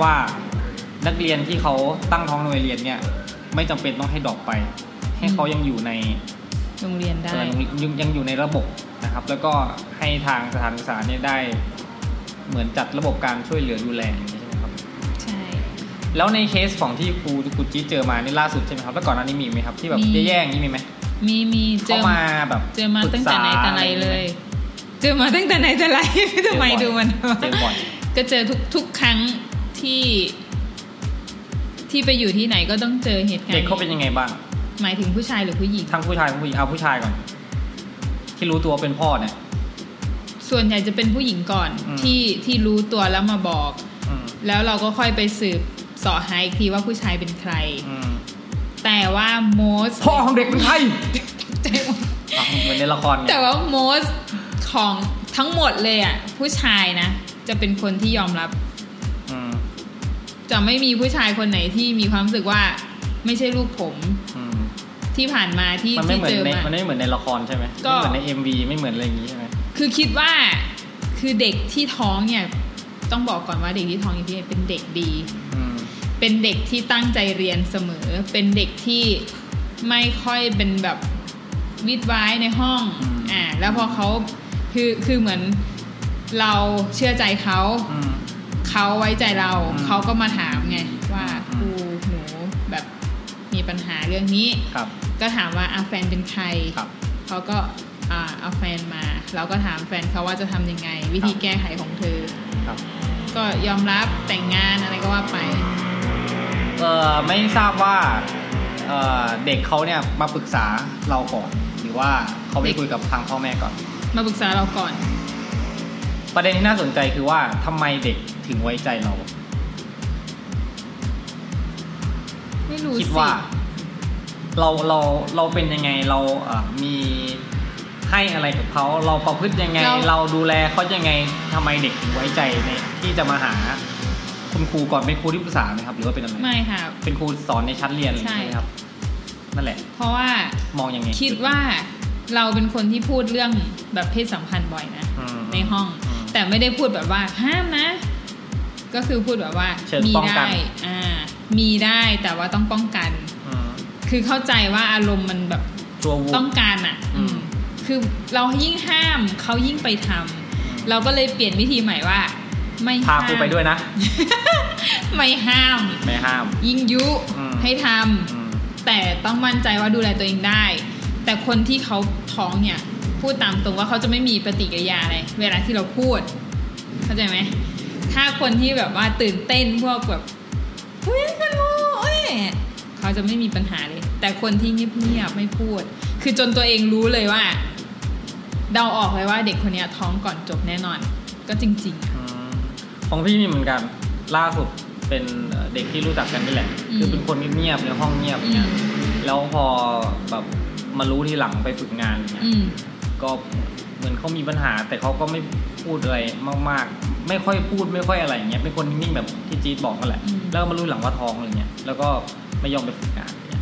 ว่านักเรียนที่เขาตั้งท้องในวัยเรียนเนี่ยไม่จำเป็นต้องให้ดรอปไป ให้เขายังอยู่ใน โรงเรียนได้เอ่อยังยังอยู่ในระบบนะครับ แล้วก็ให้ทางสถานศึกษาเนี่ยได้ เหมือนจัดระบบการช่วยเหลือดูแลอย่างนี้ใช่ไหมครับใช่ แล้วในเคสของที่ครูครูจีเจอมานี่ล่าสุดใช่ไหมครับแล้วก่อนหน้านี้มีไหมครับที่แบบมีแย่ๆอย่างนี้มีไหมมีมีเจเข้าอมาแบบเจอมาตั้งแต่ไหนแต่ไรปรึกษาเลย เจอมาตั้งแต่ไหนแต่ไรทำไมดูมันเจอบ่อยก็เจอทุกทุกครั้งที่ที่ไปอยู่ที่ไหนก็ต้องเจอเหตุการณ์เด็กเขาเป็นยังไงบ้าง หมายถึงผู้ชายหรือผู้หญิง ทั้งผู้ชายทั้งผู้หญิงเอาผู้ชายก่อน ที่รู้ตัวเป็นพ่อเนี่ย ส่วนใหญ่จะเป็นผู้หญิงก่อนอืม ที่ที่รู้ตัวแล้วมาบอก อืมแล้วเราก็ค่อยไปสืบเสอหาอีกทีว่าผู้ชายเป็นใคร อืมแต่ว่า most พ่อของเด็กเป็นใครใจหมดอะเหมือนในละครไงแต่ว่า most ของทั้งหมดเลยอะ ผู้ชายนะ จะเป็นคนที่ยอมรับ อืมจะไม่มีผู้ชายคนไหนที่มีความรู้สึกว่าไม่ใช่ลูกผมอืม ที่ผ่านมาที่มันไม่ที่เหมือเจนอในมา มันไม่เหมือนในละครใช่ไหมก็ ไม่เหมือนในเอ็มวีไม่เหมือนอะไรอย่างนี้ใช่ไหมคือคิดว่าคือเด็กที่ท้องเนี่ย ต้องบอกก่อนว่าเด็กที่ท้องอย่างที่เป็นเด็กดี อืม เป็นเด็กที่ตั้งใจเรียนเสมอ เป็นเด็กที่ไม่ค่อยเป็นแบบวิดไว้ในห้องอ่า แล้วพอเขาคือคือเหมือนเราเชื่อใจเขา อืม เขาไว้ใจเรา อืมเขาก็มาถามไงว่าคอืรูม หนูแบบมีปัญหาเรื่องนี้ ครับ ก็ถามว่าอาแฟนเป็นใครครับเขาก็อ่าเอาแฟนมา เราก็ถามแฟนเขาว่าจะทำยังไง วิธีครับแก้ไขของเธอครับก็ยอมรับแต่งงานอะไรก็ว่าไปเอ่อไม่ทราบว่าเอ่อเด็กเขาเนี่ยมาปรึกษาเราก่อนหรือว่าเขาไปเด็กคุยกับทางพ่อแม่ก่อน มาปรึกษาเราก่อน ประเด็นที่น่าสนใจคือว่าทำไมเด็กถึงไว้ใจเรา ไม่รู้คิดสิว่า เราเราเราเป็นยังไงเราเอ่อมีให้อะไรกับเขาเราประพฤติยังไง เราดูแลเขายังไงทำไมเด็กถึงไว้ใจในที่จะมาหาคุณครูก่อนเป็นครูที่ปรึกษาไหมครับ หรือว่าเป็นอะไรไม่ค่ะเป็นครูสอนในชั้นเรียนอะไรอย่างใช่เงี้ยไหมครับนั่นแหละ เพราะว่ามองยังไงคิดว่าเราเป็นคนที่พูดเรื่องแบบเพศสัมพันธ์บ่อยนะอืมในห้องอืมแต่ไม่ได้พูดแบบว่าห้ามนะ ก็คือพูดแบบว่าเชิงมีป้องกัได้นอ่ามีได้แต่ว่าต้องป้องกันอืม คือเข้าใจว่าอารมณ์มันแบบตัววูบต้องการอะอืมอืมคือเรายิ่งห้ามเขายิ่งไปทำเราก็เลยเปลี่ยนวิธีใหม่ว่า ไม่พาห้ามครูไปด้วยนะ ไม่ห้าม ไม่ห้าม ยิ่งยุอืมให้ทำอืมแต่ต้องมั่นใจว่าดูแลตัวเองได้ แต่คนที่เขาท้องเนี่ย พูดตามตรงว่าเขาจะไม่มีปฏิกิริยาอะไรเวลาที่เราพูด เข้าใจไหมถ้าคนที่แบบว่าตื่นเต้นพวกแบบเฮ้ยกันโอ้ย เขาจะไม่มีปัญหาเลย แต่คนที่เงียบๆไม่พูด คือจนตัวเองรู้เลยว่า เดาออกเลยว่าเด็กคนเนี้ยท้องก่อนจบแน่นอน ก็จริงๆอะอืมของพี่มีเหมือนกันล่าสุดเป็นเอ่อเด็กที่รู้จักกันนี่แหละอืมคือเป็นคนเงียบๆในห้องเงียบอืเนี่ยมแล้วพอแบบมารู้ทีหลังไปฝึกงานเนี่ยอืมก็เหมือนเขามีปัญหา แต่เขาก็ไม่พูดอะไรมาก ๆ ไม่ค่อยพูดไม่ค่อยอะไรอย่างเงี้ยเป็นคนนิ่งๆแบบที่จี๊ดบอกนั่นแหละอืมแล้วก็มารู้หลังว่าท้องอะไรเงี้ยแล้วก็ ไม่ยอมไปฝึกงานอย่างเงี้ย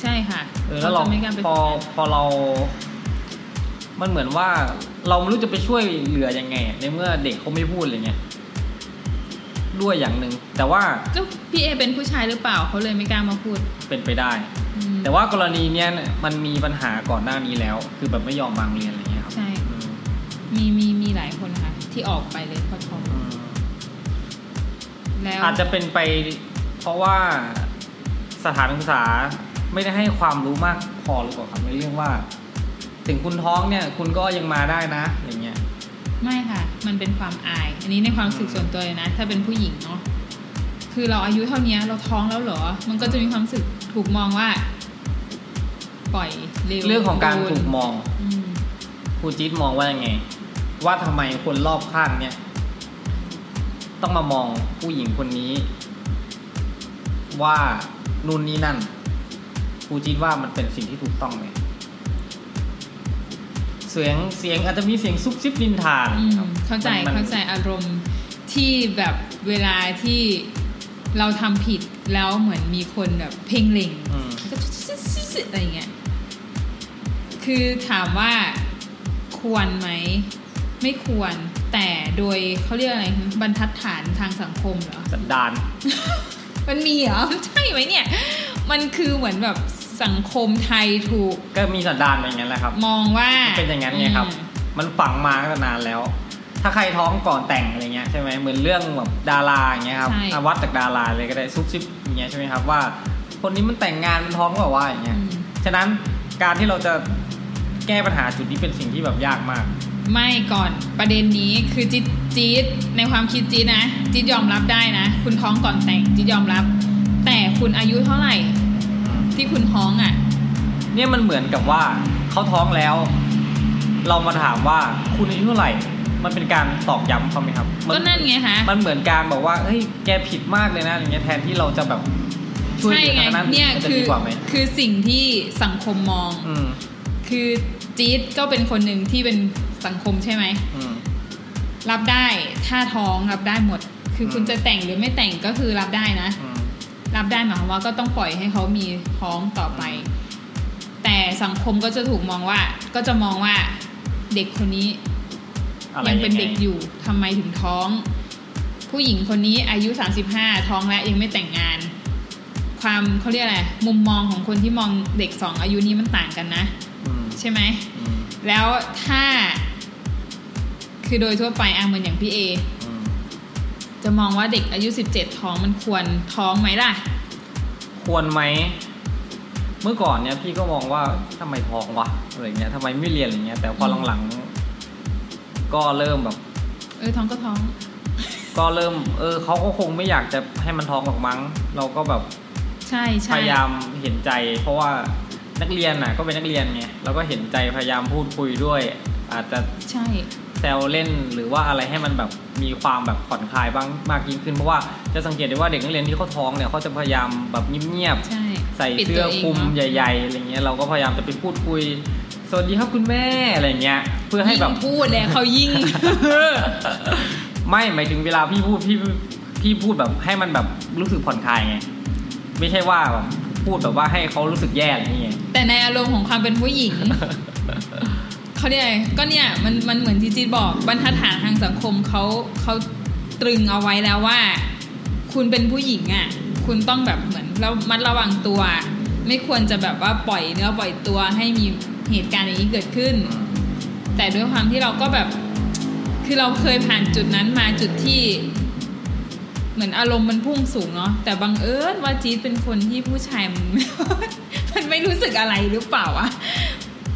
ใช่ค่ะเออแล้วเราจะไม่กล้าไปพอฝึกงานพอเรา มันเหมือนว่าเราไม่รู้จะไปช่วยเหลือยังไงอะในเมื่อเด็กเขาไม่พูดอะไรเงี้ยด้วยอย่างหนึ่งแต่ว่าก็พี่เอเป็นผู้ชายหรือเปล่าเขาเลยไม่กล้ามาพูดเป็นไปได้อืมแต่ว่ากรณีเนี้ยเนี่ยมันมีปัญหาก่อนหน้านี้แล้ว คือแบบไม่ยอมบางเรียนอะไรเงี้ยครับใช่อืมมีมีมีหลายคนนะคะที่ออกไปเลยเพราะท้องอืมแล้วอาจจะเป็นไป เพราะว่า สถานศึกษาไม่ได้ให้ความรู้มากพอหรือเปล่าครับในเรื่องว่า ถึงคุณท้องเนี่ย คุณก็ยังมาได้นะ อย่างเงี้ย ไม่ค่ะ มันเป็นความอาย อันนี้ในความรู้สึกส่วนตัวเลยนะ ถ้าเป็นผู้หญิงเนาะคือเราอายุเท่านี้เราท้องแล้วเหรอ มันก็จะมีความรู้สึกถูกมองว่า ปล่อยเร็วเรื่องของการโดนถูกมองอืมครูจี๊ดมองว่ายังไง ว่าทำไมคนรอบข้างเนี่ย ต้องมามองผู้หญิงคนนี้ ว่า นู่นนี่นั่นครูจี๊ดว่ามันเป็นสิ่งที่ถูกต้องไหมเสียงเสียงอาจจะมีเสียงซุบซิบนินทาอืมครับเข้าใจมันเข้าใจอารมณ์ที่แบบเวลาที่เราทำผิดแล้วเหมือนมีคนแบบเพ่งเล็งอืมก็อะไรเงี้ยคือถามว่าควรไหม ไม่ควรแต่โดยเขาเรียกอะไรบรรทัดฐานทางสังคมเหรอสันดาน มันมีเหรอใช่ไหมเนี่ย มันคือเหมือนแบบสังคมไทยถูก ก็มีสันดานเป็นอย่างนั้นแหละครับ มองว่าเป็นอย่างนั้นไงครับอืมมันฝังมาตั้งแต่นานแล้ว ถ้าใครท้องก่อนแต่งอะไรเงี้ยใช่ไหมเหมือนเรื่องแบบดาราอย่างเงี้ยครับใช่อะวัดจากดาราเลยก็ได้ซุบซิบอย่างเงี้ยใช่ไหมครับว่า คนนี้มันแต่งงานมันท้องแบบว่าอย่างเงี้ยอืมฉะนั้นการที่เราจะแก้ปัญหาจุดนี้เป็นสิ่งที่แบบยากมาก ไม่ก่อนประเด็นนี้คือจี๊ดจี๊ดในความคิดจี๊ดนะจี๊ดยอมรับได้นะ คุณท้องก่อนแต่งจี๊ดยอมรับ แต่คุณอายุเท่าไหร่ ที่คุณท้องอะ เนี่ยมันเหมือนกับว่าเขาท้องแล้ว เรามาถามว่าคุณอายุเท่าไหร่ มันเป็นการตอกย้ำเขาไหมครับมัก็นั่นไงคะมันเหมือนการบอกว่าเฮ้ยแกผิดมากเลยนะอย่างเงี้ยแทนที่เราจะแบบช่วยใช่เหลือไงทางนั้นเนี่ยมันจะคืดีอกว่าไหมคือสิ่งที่สังคมมองอืมคือ จี๊ดก็เป็นคนหนึ่งที่เป็นสังคมใช่ไหมอืมรับได้ถ้าท้องรับได้หมด คือคุณอืมจะแต่งหรือไม่แต่งก็คือรับได้นะอืมรับได้หมายความว่าก็ต้องปล่อยให้เขามีท้องต่อไป แต่สังคมก็จะถูกมองว่า ก็จะมองว่าเด็กคนนี้อะไรยังเป็นไเด็กอยู่ทำไมถึงท้อง ผู้หญิงคนนี้อายุ35ท้องและยังไม่แต่งงาน ความเขาเรียกอะไรมุมมองของคนที่มองเด็กสองอายุนี้มันต่างกันนะอืม ใช่ไหมอืมแล้วถ้า คือโดยทั่วไปอะเหมือนอย่างพี่เออืมจะมองว่าเด็กอายุ17ท้องมันควรท้องไหมล่ะ ควรไหม เมื่อก่อนเนี่ยพี่ก็มองว่าทำไมท้องวะอะไรเงี้ยทำไมไม่เรียนอะไรเงี้ย แต่พอหลังๆ ก็เริ่มแบบ เออท้องก็ท้อง ก็เริ่ม เออเขาก็คงไม่อยากจะให้มันท้องหรอกมั้ง เราก็แบบ ใช่พใช่ยายามเห็นใจ เพราะว่า นักเรียนน่ะก็เป็นนักเรียนไงเราก็เห็นใจพยายามพูดคุยด้วย อาจจะใช่แซวเล่นหรือว่าอะไรให้มันแบบมีความแบบผ่อนคลายบ้างมากยิ่งขึ้นเพราะว่าจะสังเกตได้ว่าเด็กนักเรียนที่เขาท้องเนี่ยเขาจะพยายามแบบเงียบใช่ๆใส่ปิดเสื้อตัวงคลุมเนอะใหญ่ๆอะไรเงี้ยเราก็พยายามจะไปพูดคุยสวัสดีครับคุณแม่อะไรเงี้ย เพื่อให้แบบยิ่งพูดเลยเขายิ่ง ไม่หมายถึงเวลาพี่พูดพี่พี่พูดแบบให้มันแบบรู้สึกผ่อนคลายไงไม่ใช่ว่าแบบ พูดแบบว่าให้เขารู้สึกแย่อะไรอย่างเงี้ยแต่ในอารมณ์ของความเป็นผู้หญิงเขาเรียกอะไรก็เนี่ยมันมันเหมือนที่จีดบอกบรรทัดฐานทางสังคมเขาเขาตรึงเอาไว้แล้วว่า คุณเป็นผู้หญิงอะ คุณต้องแบบเหมือนเรามัดระวังตัว ไม่ควรจะแบบว่าปล่อยเนื้อปล่อยตัวให้มีเหตุการณ์อย่างนี้เกิดขึ้น แต่ด้วยความที่เราก็แบบ คือเราเคยผ่านจุดนั้นมาจุดที่ เหมือนอารมณ์มันพุ่งสูงเนาะแต่บังเอิญว่าจี๊ดเป็นคนที่ผู้ชายมันมันไม่รู้สึกอะไรหรือเปล่าวะ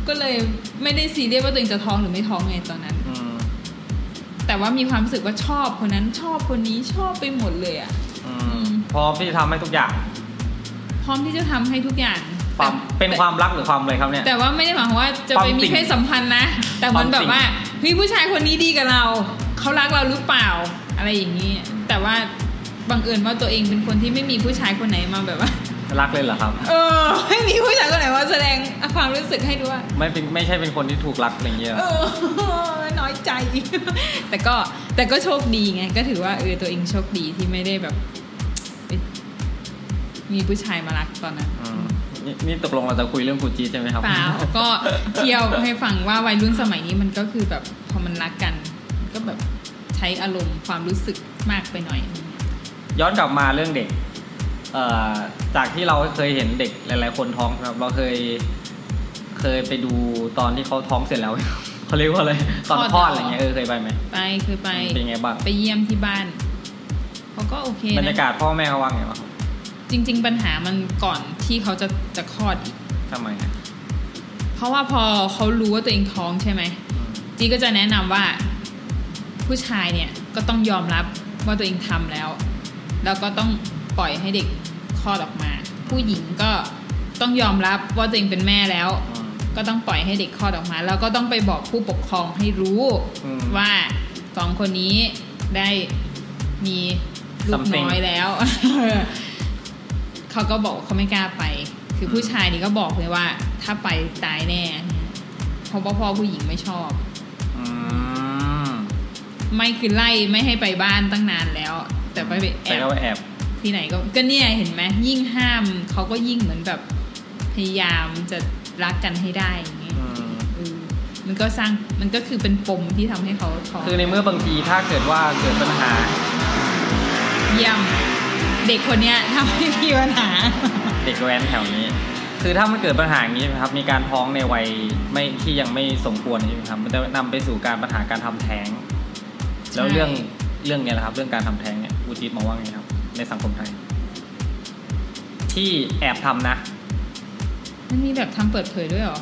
ก็เลยไม่ได้ซีเรียสว่าตัวเองจะท้องหรือไม่ท้องไงตอนนั้นอืมแต่ว่ามีความรู้สึกว่าชอบคนนั้นชอบคนนี้ชอบไปหมดเลยอะอืมพร้อมที่จะทำให้ทุกอย่าง พร้อมที่จะทำให้ทุกอย่างความแต่เป็นความรักหรือความอะไรครับเนี่ยแต่ว่าไม่ได้หมายความว่าจะความไปมีติ่งเพศสัมพันธ์นะ แต่มันแบบว่าเฮ้ยผู้ชายคนนี้ดีกับเราเขารักเราหรือเปล่า อะไรอย่างนี้ แต่ว่า บังเอิญว่าตัวเองเป็นคนที่ไม่มีผู้ชายคนไหนมาแบบว่า รักเลยเหรอครับ เออ ไม่มีผู้ชายคนไหนมาแสดงความรู้สึกให้ดูว่าไม่เป็นไม่ใช่เป็นคนที่ถูกรักอะไรอย่างเงี้ยเออน้อยใจ แต่ก็แต่ก็โชคดีไง ก็ถือว่าเออตัวเองโชคดีที่ไม่ได้แบบเอ๊ะมีผู้ชายมารักตอนนั้นอืมนี่นี่ตกลงเราจะคุยเรื่องกูจีใช่ไหมครับเปล่าก็เที่ยวให้ฟังว่าวัยรุ่นสมัยนี้มันก็คือแบบพอมันรักกัน ก็แบบใช้อารมณ์ความรู้สึกมากไปหน่อย ย้อนกลับมาเรื่องเด็กเอ่อจากที่เราเคยเห็นเด็กหลาย ๆ คนท้องครับ เราเคยเคยไปดูตอนที่เขาท้องเสร็จแล้วเขาเรียกว่าอะไรตอนคลอดอะไรเงี้ยเออเคยไปไหมไปเคยไปเป็นไงบ้างไปเยี่ยมที่บ้านเขาก็โอเคบรรนะยากาศพ่อแม่เขาว่าไงบ้างจริง ๆ ปัญหามันก่อนที่เขาจะจะคลอดอีกทำไมอะเพราะว่าพอเขารู้ว่าตัวเองท้องใช่ไหมอืมจีก็จะแนะนำว่าผู้ชายเนี่ยก็ต้องยอมรับว่าตัวเองทำแล้ว แล้วก็ต้องปล่อยให้เด็กคลอดออกมา ผู้หญิงก็ต้องยอมรับว่าตัวเองเป็นแม่แล้วอืมก็ต้องปล่อยให้เด็กคลอดออกมา แล้วก็ต้องไปบอกผู้ปกครองให้รู้อืมว่าสองคนนี้ได้มีลูก Something น้อยแล้วเขาก็บอกว่าเขาไม่กล้าไป คือผู้ชายนี่ก็บอกเลยว่า ถ้าไปตายแน่เพราะว่าพ่อผู้หญิงไม่ชอบอืมไม่คือไล่ไม่ให้ไปบ้านตั้งนานแล้ว แต่ไปไปแอแต่บก็แอบที่ไหนก็ก็เนี่ยเห็นไหมยิ่งห้ามเขาก็ยิ่งเหมือนแบบพยายามจะรักกันให้ได้อย่างเงี้ยอืมเออมันก็สร้างมันก็คือเป็นปมที่ทำให้เขาท้องคือในเมื่อบางทีถ้าเกิดว่าเกิดปัญหา เยี่ยมเด็กคนเนี้ยทำให้มีปัญหา เด็กแว้นแถวนี้ คือถ้ามันเกิดปัญหาอย่างนี้ใช่ไหมครับ มีการท้องในวัยไม่ที่ยังไม่สมควรใช่ไหมครับ มันจะนำไปสู่การปัญหาการทำแท้ง แล้วเรื่องเรื่องเนี้ยแหละครับ เรื่องการทำแท้งเนี่ย บูจิตมองว่าไงครับ ในสังคมไทย ที่แอบทำนะมันมีแบบทำเปิดเผยด้วยเหรอ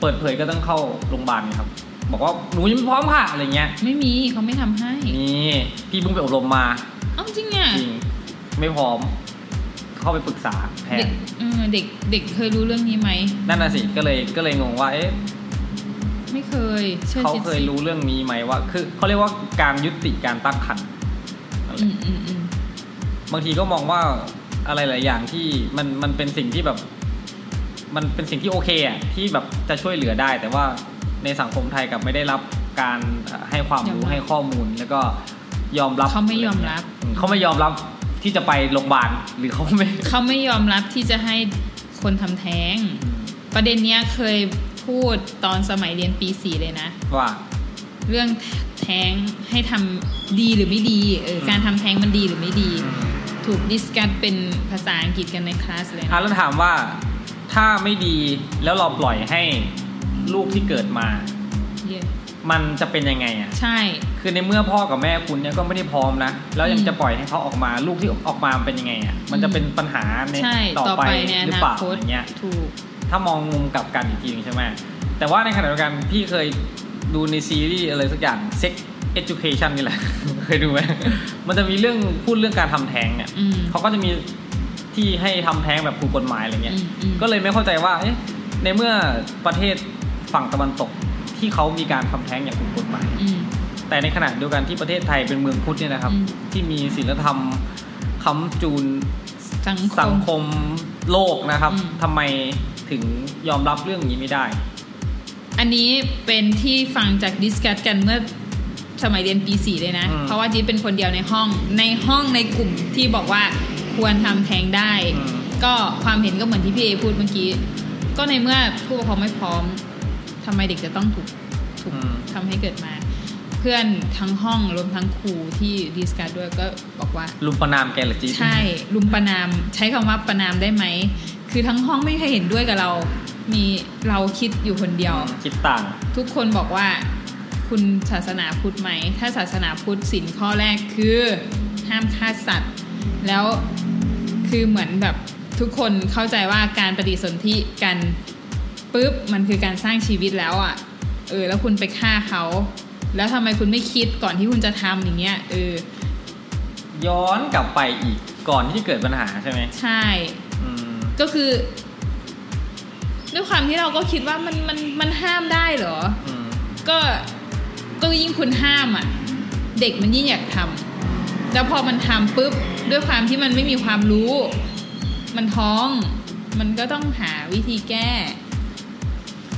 เปิดเผยก็ต้องเข้าโรงพยาบาลครับ บอกว่าหนูยังไม่พร้อมค่ะอะไรเงี้ย ไม่มีเขาไม่ทำให้นี่พี่เพิ่งไปอบรมมาเอ้าจริงอะจริงไม่พร้อม เข้าไปปรึกษาแพเด็ทกย์เออเด็กเด็กเคยรู้เรื่องนี้ไหมนั่นน่ะสิก็เลยก็เลยงงว่าเอ๊ะไม่เคยเชื่อเขาจิตเคยรู้เรื่องนี้ไหมว่า คือเขาเรียกว่าการยุติการตั้งครรภ์อืมอืมอืม บางทีก็มองว่าอะไรหลายอย่างที่มันมันเป็นสิ่งที่แบบ มันเป็นสิ่งที่โอเคอะที่แบบจะช่วยเหลือได้ แต่ว่าในสังคมไทยกับไม่ได้รับการให้ความรู้ให้ข้อมูล แล้วก็ยอมรับเขาไม่ยอมรับอืมเขาไม่ยอมรับที่จะไปโรงพยาบาลหรือเขาไม่เขาไม่ยอมรับที่จะให้คนทำแท้ง ประเด็นเนี้ยเคยพูดตอนสมัยเรียนปีสี่เลยนะ ว่า เรื่อง แท้งให้ทำดีหรือไม่ดีเอออืมการทำแท้งมันดีหรือไม่ดี ถูก discuss เป็นภาษาอังกฤษกันในคลาสเลยอะนะแล้วถามว่าถ้าไม่ดีแล้วเราปล่อยให้ลูกที่เกิดมาเนี้ยมันจะเป็นยังไงอะใช่ คือในเมื่อพ่อกับแม่คุณเนี่ยก็ไม่ได้พร้อมนะ แล้วยังอืมจะปล่อยให้เขาออกมาลูกที่ออกมามันเป็นยังไงอะมันจะเป็นปัญหาในใช่ต่อต่อไปไปในอหรือนาเปล่าคตอย่างเงี้ยถูกถ้ามองมุมกลับกันอีกทีหนึงใช่ไหมแต่ว่าในขณะเดียวกันพี่เคย ดูในซีรีส์อะไรสักอย่าง sex education นี่แหละ เคยดูไหมมันจะมีเรื่องพูดเรื่องการทำแท้งเนี่ยอืมเขาก็จะมีที่ให้ทำแท้งแบบถูกกฎหมายอะไรเงี้ยอืมอืมก็เลยไม่เข้าใจว่าเอ๊ะในเมื่อประเทศฝั่งตะวันตกที่เขามีการทำแท้งอย่างถูกกฎหมายอืมแต่ในขณะเดียวกันที่ประเทศไทยเป็นเมืองพุทธเนี่ยนะครับอืมที่มีศีลธรรมค้ำจูนสังคสังมคมโลกนะครับอืมทำไมถึงยอมรับเรื่องนี้ไม่ได้ อันนี้เป็นที่ฟังจากดิสคัสกันเมื่อสมัยเรียนปีสี่เลยนะอืมเพราะว่าจิ๊บเป็นคนเดียวในห้องในห้องในกลุ่มที่บอกว่าควรทำแท้งได้อืมก็ความเห็นก็เหมือนที่พี่เอพูดเมื่อกี้ ก็ในเมื่อผู้ปกครองไม่พร้อมทำไมเด็กจะต้องถูกถูกอืมทำให้เกิดมา เพื่อนทั้งห้องรวมทั้งครูที่ดิสคัสด้วยก็บอกว่าลุมประนามแกเหรือจีใช่ลุมประนามใช้คำว่าประนามได้ไหม คือทั้งห้องไม่มีใครเห็นด้วยกับเรา มีเราคิดอยู่คนเดียว คิดต่าง ทุกคนบอกว่า คุณศาสนาพุทธไหม ถ้าศาสนาพุทธสินข้อแรกคือห้ามฆ่าสัตว์ แล้วคือเหมือนแบบทุกคนเข้าใจว่าการปฏิสนธิกันปุ๊บมันคือการสร้างชีวิตแล้วอะ่ะ เออ แล้วคุณไปฆ่าเขา แล้วทำไมคุณไม่คิดก่อนที่คุณจะทำอย่างเงี้ยเออย้อนกลับไปอีกก่อนที่จะเกิดปัญหาใช่ไหมใช่อืม ก็คือด้วยความที่เราก็คิดว่ามันมันมันห้ามได้เหรออืมก็ก็ยิ่งคุณห้ามอะ เด็กมันยิ่งอยากทำแล้วพอมันทำปุ๊บด้วยความที่มันไม่มีความรู้ มันท้อง มันก็ต้องหาวิธีแก้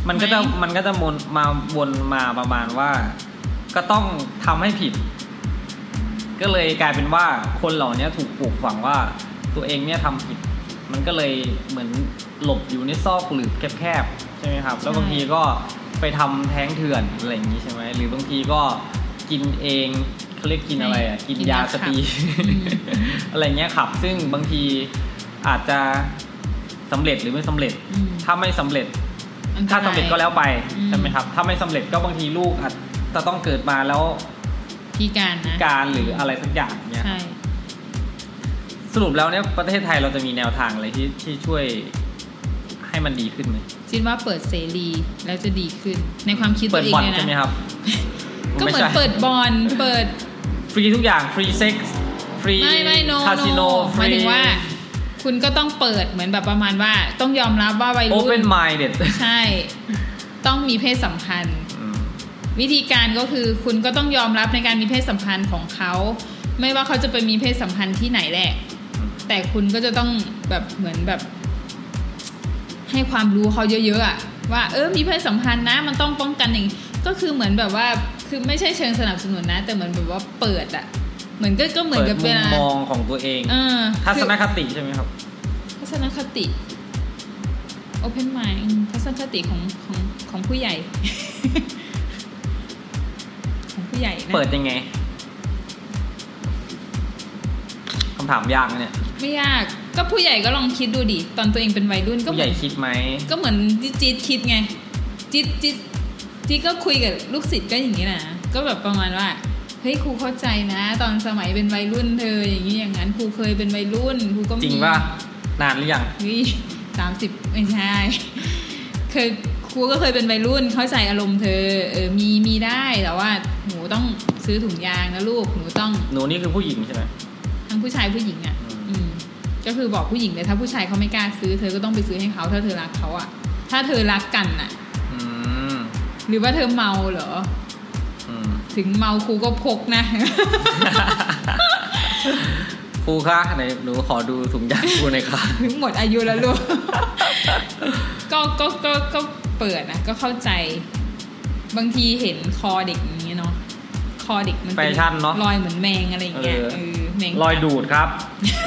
มันก็จะไหมมันก็จะวนมาวนมาประมาณว่า ก็ต้องทำให้ผิด ก็เลยกลายเป็นว่าคนเหล่านี้ถูกปลูกฝังว่าตัวเองเนี่ยทำผิด มันก็เลยเหมือนหลบอยู่ในซอกหลืบแคบๆใช่ไหมครับ แล้วบางทีก็ไปทำแท้งเถื่อนอะไรอย่างนี้ใช่ไหมหรือบางทีก็กินเองเขาเรียกกินอะไรอะกินยาสตรีอืมอะไรเงี้ยครับ ซึ่งบางทีอาจจะสำเร็จหรือไม่สำเร็จอืมถ้าไม่สำเร็จอันตถ้ารสำเร็จก็แล้วไปอืมใช่ไหมครับ ถ้าไม่สำเร็จก็บางทีลูกอาจจะต้องเกิดมาแล้วพิการนะการหรืออะไรสักอย่างเนี่ยใช่ สรุปแล้วเนี่ยประเทศไทยเราจะมีแนวทางอะไรที่ที่ช่วยให้มันดีขึ้นไหมคิดว่าเปิดเสรีแล้วจะดีขึ้น ในความคิดเปิตัดวเองบ่อนเลยใช่ไหมนะครับ ก็เหมือนไใช่เปิดบอลเปิด ฟรีทุกอย่างฟรีเซ็กซ์ฟรีไม่ไม่โนคาสิโนหมายถึงว่า คุณก็ต้องเปิดเหมือนแบบประมาณว่า ต้องยอมรับว่าวัยโอรุ่เ n นน minded ใช่ ต้องมีเพศสัมพันธ์อืมวิธีการก็คือคุณก็ต้องยอมรับในการมีเพศสัมพันธ์ของเขา ไม่ว่าเขาจะไปมีเพศสัมพันธ์ที่ไหนแหละ แต่คุณก็จะต้องแบบเหมือนแบบ ให้ความรู้เขาเยอะๆอะว่าเออมีเพศสัมพันธ์นะ มันต้องป้องกันอย่างก็คือเหมือนแบบว่าคือไม่ใช่เชิงสนับสนุนนะ แต่เหมือนแบบว่าเปิดอะเหมือนก็ก็เหมือนเปิกัดบมุเวมลามองของตัวเองเออทัศคือนคติใช่ไหมครับ ทัศนคติ open mind ทัศนคติของของของผู้ใหญ่ ของผู้ใหญ่นะเปิดยังไงคำถามยากนะเนี่ย ไม่ยากก็ผู้ใหญ่ก็ลองคิดดูดิตอนตัวเองเป็นวัยรุ่นก็ผู้เหใหมืญ่อนคิดไหมก็เหมือนที่จี๊ดคิดไงจี๊ดจี๊ดจี๊ดก็คุยกับลูกศิษย์ก็อย่างนี้นะก็แบบประมาณว่าเฮ้ยครูเข้าใจนะ ตอนสมัยเป็นวัยรุ่นเธอ อย่างนี้อย่างนั้นครูเคยเป็นวัยรุ่นครูก็มีจริงป่ะนานหรือยังเฮ้ยสามสิบไม่ใช่เคยครูก็เคยเป็นวัยรุ่นเข้าใจอารมณ์เธอเออมีมีได้แต่ว่าหนูต้องซื้อถุงยางนะลูกหนูต้องหนูนี่คือผู้หญิงใช่ไหมทั้งผู้ชายผู้หญิงอะอืมอืม ก็คือบอกผู้หญิงเลยถ้าผู้ชายเขาไม่กล้าซื้อเธอก็ต้องไปซื้อให้เขาถ้าเธอรักเขาอะถ้าเธอรักกันอะอืมหรือว่าเธอเมาเหรออืมถึงเมาครูก็พกนะครูคะไหนหนูขอดูถุงยางครูหน่อยค่ะถึงหมดอายุแล้วลูกก็ก็ก็ก็เปิดนะก็เข้าใจ บางทีเห็นคอเด็กอย่างเงี้ยเนาะคอเด็กมันป็แฟชั่นเนอะรอยเหมือนแมงอะไรอย่างเงี้ย เออเออแมงรอยดูดครับ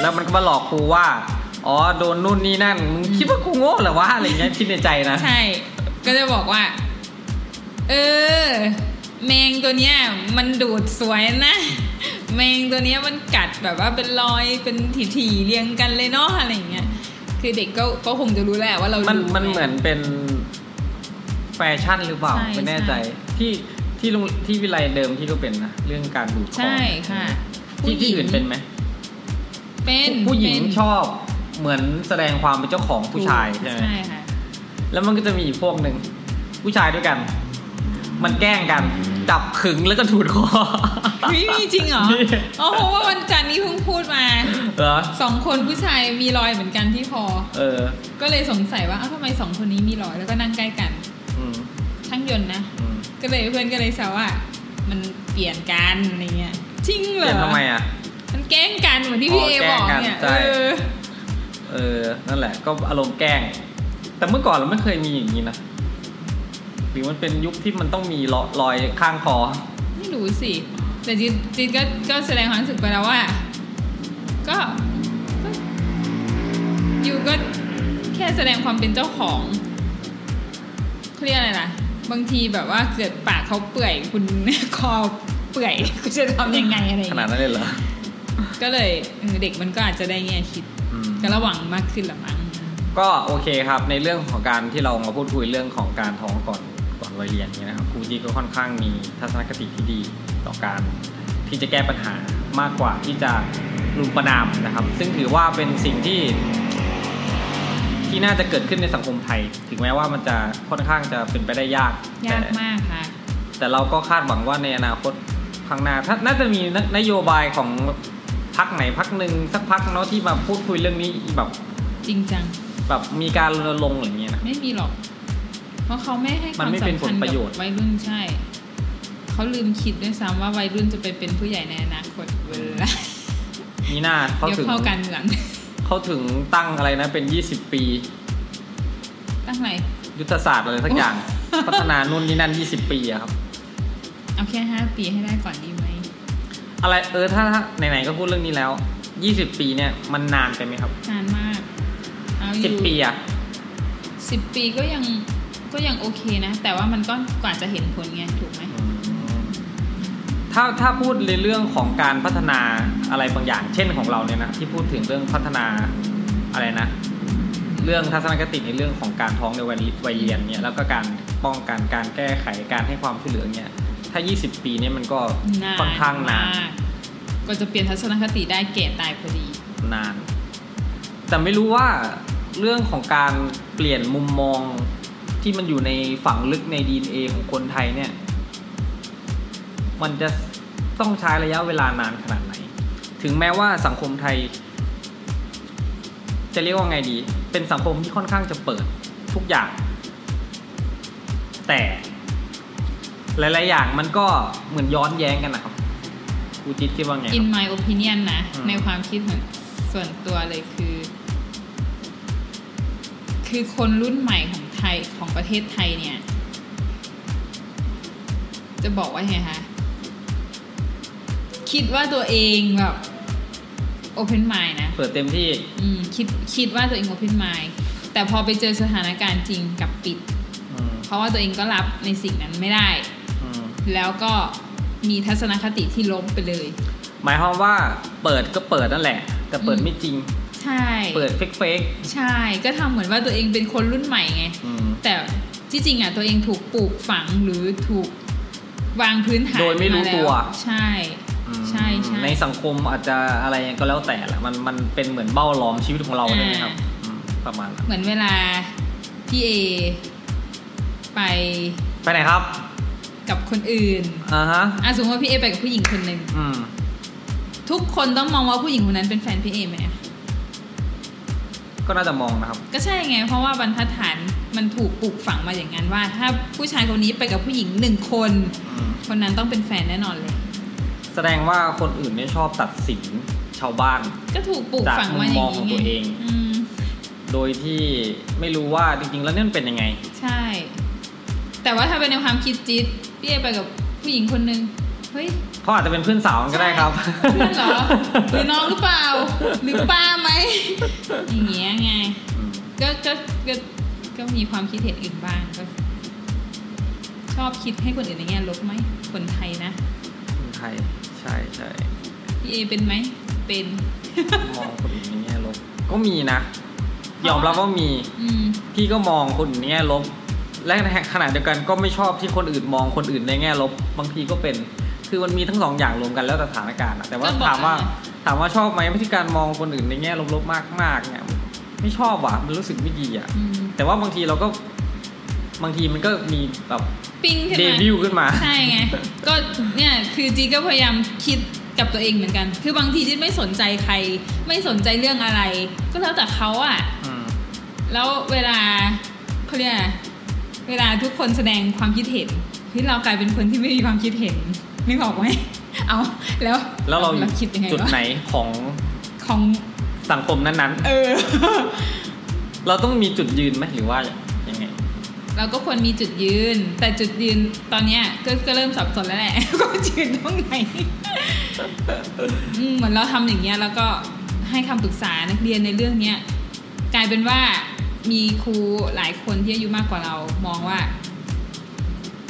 แล้วมันก็มาหลอกครูว่า อ๋อโดนนู่นนี่นั่นมึงคิดว่าครูโง่เหรอวะอะไรเงี้ยคิดในใจนะ ใช่ ก็จะบอกว่า เออ แมงตัวเนี้ย มันดูดสวยนะ แมงตัวเนี้ยมันกัดแบบว่าเป็นรอยเป็นถี่ๆเรียงกันเลยเนาะอะไรอย่างเงี้ย คือเด็กก็ก็คงจะรู้แหละว่าเรามันดูมันเหมือนเป็นแฟชั่นหรือเปล่า ใช่ไม่แน่ใจใช่ที่ที่โรงที่วิไลเดิมที่ก็เป็นนะ เรื่องการดูดคอใช่ค่ะ ที่ที่ผู้หญิงอื่นเป็นไหมเป็นผู้หญิงเป็นชอบเหมือนแสดงความเป็นเจ้าของผู้ชายใช่ไหมใช่ค่ะ แล้วมันก็จะมีอีกพวกหนึ่งผู้ชายด้วยกัน มันแกล้งกันจับขึงแล้วก็ถูดคอเฮ้ยมีจริงเหรอมี อ๋อเพราะว่าวันจันทร์นี้เพิ่งพูดมาเหรอสองคนผู้ชายมีรอยเหมือนกันที่คอ เออก็เลยสงสัยว่าเอ้าทำไมสองคนนี้มีรอยแล้วก็นั่งใกล้กัน อืมช่างยนต์นะ อืมก็เลยเพื่อนก็เลยแซวว่า มันเปลี่ยนกันอะไรเงี้ย จริงเปเหรลี่ยนอทำไมอะมันแกล้งกันเหมือนที่พี่อ๋เออแกล้บงอกกันเนี่ยใช่เออเออ นั่นแหละ ก็อารมณ์แกล้ง แต่เมื่อก่อนเราไม่เคยมีอย่างนี้นะหรือมันเป็นยุคที่มันต้องมีรอยรอยข้างคอไม่รู้สิแต่จีจีก็ก็แสดงความรู้สึกไปแล้วว่า ก็ก็ยูก็แค่แสดงความเป็นเจ้าของเขาเรียกอะไรล่ะบางทีแบบว่าเกิดปากเขาเปื่อยคุณคอ เปื่อยคุณจะทำยังไงอะไรอย่าขงนาดเงี้ยนั้นเลยเหรอ ก็เลยเออเด็กมันก็อาจจะได้แง่คิดอืมก็ระวังมากขึ้นละมั้งก็โอเคครับในเรื่องของการที่เรามาพูดคุยเรื่องของการท้องก่อนก่อนวัยเรียนเนี่ยนะครับครูจีก็ค่อนข้างมีทัศนคติที่ดีต่อการที่จะแก้ปัญหามากกว่าที่จะรุมประนามนะครับ ซึ่งถือว่าเป็นสิ่งที่ ที่น่าจะเกิดขึ้นในสังคมไทย ถึงแม้ว่ามันจะค่อนข้างจะเป็นไปได้ยากยากแต่มากค่ะแต่เราก็คาดหวังว่าในอนาคต ข้างหน้าถ้าน่าจะมีนโยบายของพักไหนพักหนึ่งสักพักเนาะที่มาพูดคุยเรื่องนี้แบบจริงจังแบบมีการรณรงค์อะไรอย่างเงี้ยนะไม่มีหรอก เพราะเขาไม่ให้คมัวานมไม่เป็นสำคัญผลประกับโยชน์วัยรุ่นใช่เขาลืมคิดด้วยซ้ำว่าวัยรุ่นจะไปเป็นผู้ใหญ่ในอนาคตเวลามีหน้าเขาเดี๋ยวถึงเข้าการเมืองเขาถึงตั้งอะไรนะเป็น20ปี ตั้งไหนยุทธศาสตร์อะไรสักอย่าง พัฒนานู่นนี่นั่น20ปีอะครับ เอาแค่ห้าปีให้ได้ก่อนดีไหมอะไรเออถ้าถ้าไหนๆก็พูดเรื่องนี้แล้ว20ปีเนี่ยมันนานไปไหมครับนานมากเอาอยู่10ปีอะสิบปีก็ยังก็ยังโอเคนะ แต่ว่ามันก็กว่าจะเห็นผลไงถูกไหมถ้าถ้าพูดในเรื่องของการพัฒนาอะไรบางอย่าง เช่นของเราเนี่ยนะที่พูดถึงเรื่องพัฒนาอะไรนะ เรื่องทัศนคติในเรื่องของการท้องในวัยวัยเรียนเนี่ยแล้วก็การป้องกันการแก้ไขการให้ความช่วยเหลือเนี่ย ถ้า 20 ปีเนี่ยมันก็นานค่อนข้างนานมกก็จะเปลี่ยนทัศนคติได้แก่ตายพอดี นาน แต่ไม่รู้ว่าเรื่องของการเปลี่ยนมุมมองที่มันอยู่ในฝังลึกใน DNA ของคนไทยเนี่ย มันจะต้องใช้ระยะเวลานานขนาดไหน ถึงแม้ว่าสังคมไทย จะเรียกว่าไงดี เป็นสังคมที่ค่อนข้างจะเปิดทุกอย่าง แต่ หลาย ๆ อย่างมันก็เหมือนย้อนแย้งกันนะครับครูจิตคิดว่าไงครับ in my opinion นะ อืม ในความคิดของส่วนตัวเลยคือ คือคนรุ่นใหม่ของไทยของประเทศไทยเนี่ย จะบอกว่าไงคะคิดว่าตัวเองแบบ open mind นะ เปิดเต็มที่ อืมคิดคิดว่าตัวเอง open mind แต่พอไปเจอสถานการณ์จริงกลับปิด อืมเพราะว่าตัวเองก็รับในสิ่งนั้นไม่ได้อืม แล้วก็มีทัศนคติที่ลบไปเลย หมายความว่าเปิดก็เปิดนั่นแหละ แต่เปิดอืมไม่จริง ใช่ เปิดเฟกเฟกใช่ ก็ทำเหมือนว่าตัวเองเป็นคนรุ่นใหม่ไงอืมแต่ที่จริงอะตัวเองถูกปลูกฝังหรือถูกวางพื้นฐานโดยไม่รู้าแล้ตัว ใช่อืมใช่ใช่ในสังคมอาจจะอะไรก็แล้วแต่แหละมันมันเป็นเหมือนเบ้าล้อมชีวิตของเราอ่าใช่ไหมครับอืมประมาณนั้นเหมือนเวลาพี่เอไปไปไหนครับ กับคนอื่นอ่าฮะอะสมมติว่าพี่เอไปกับผู้หญิงคนหนึ่งอืมทุกคนต้องมองว่าผู้หญิงคนนั้นเป็นแฟนพี่เอไหมอะก็น่าจะมองนะครับ ก็ใช่ไง เพราะว่าบรรทัดฐานมันถูกปลูกฝังมาอย่างนั้นว่า ถ้าผู้ชายคนนี้ไปกับผู้หญิงหนึ่งคนอืมคนนั้นต้องเป็นแฟนแน่นอนเลย แสดงว่าคนอื่นเนี่ยชอบตัดสินชาวบ้าน ก็ถูกปลูกฝังมาอย่างจากมุมมองของตัวเองอืมโดยที่ไม่รู้ว่าจริงๆแล้วเนี่ยมันเป็นยังไง ใช่ แต่ว่าถ้าเป็นในความคิดจิ๊ด พี่เอไปกับผู้หญิงคนหนึ่งเฮ้ยเขาอาจจะเป็นเพื่อนสาวกันก็ได้ครับ เพื่อนเหรอหรือน้องหรือเปล่า หรือป้าไหมอย่างเงี้ยไงอืมก็ก็ก็ก็มีความคิดเห็นอื่นบ้างก็ชอบคิดให้คนอื่นในแง่ลบไหมคนไทยนะคนไทยใช่ใช่พี่เอเป็นไหมเป็นมองคนอื่นในแง่ลบ ก็มีนะยอมรับว่ามีอืมพี่ก็มองคนอื่นในแง่ลบ และในขณะเดียวกันก็ไม่ชอบที่คนอื่นมองคนอื่นในแง่ลบบางทีก็เป็น คือมันมีทั้งสองอย่างรวมกันแล้วแต่สถานการณ์อะแต่ว่าก็บอกถามว่าแล้วไงถามว่าชอบไหมวิธีการมองคนอื่นในแง่ลบๆมากๆเนี่ยไม่ชอบว่ะมันรู้สึกไม่ดีอะอืมแต่ว่าบางทีเราก็บางทีมันก็มีแบบปิ้งขึ้นเดมาบิวต์ขึ้นมา ใช่ไง ก็เนี่ยคือจีก็พยายามคิดกับตัวเองเหมือนกัน คือบางทีจีไม่สนใจใคร ไม่สนใจเรื่องอะไร ก็แล้วแต่เขาอะอืมแล้วเวลาเขาเรียกอะไร เวลาทุกคนแสดงความคิดเห็นที่เรากลายเป็นคนที่ไม่มีความคิดเห็นนึกออกไหมเอาแล้วแล้วเราอยู่คิดยังไงจุดวะไหนของของสังคมนั้นเออๆเราต้องมีจุดยืนไหมหรือว่ายังไง เราก็ควรมีจุดยืน แต่จุดยืนตอนเนี้ยก็ก็เริ่มสับสนแล้วแหละก็ยืนตรงไหนอืมเหมือนเราทำอย่างเงี้ย แล้วก็ให้คำปรึกษานักเรียนในเรื่องเนี้ย กลายเป็นว่า มีครูหลายคนที่อายุมากกว่าเรามองว่า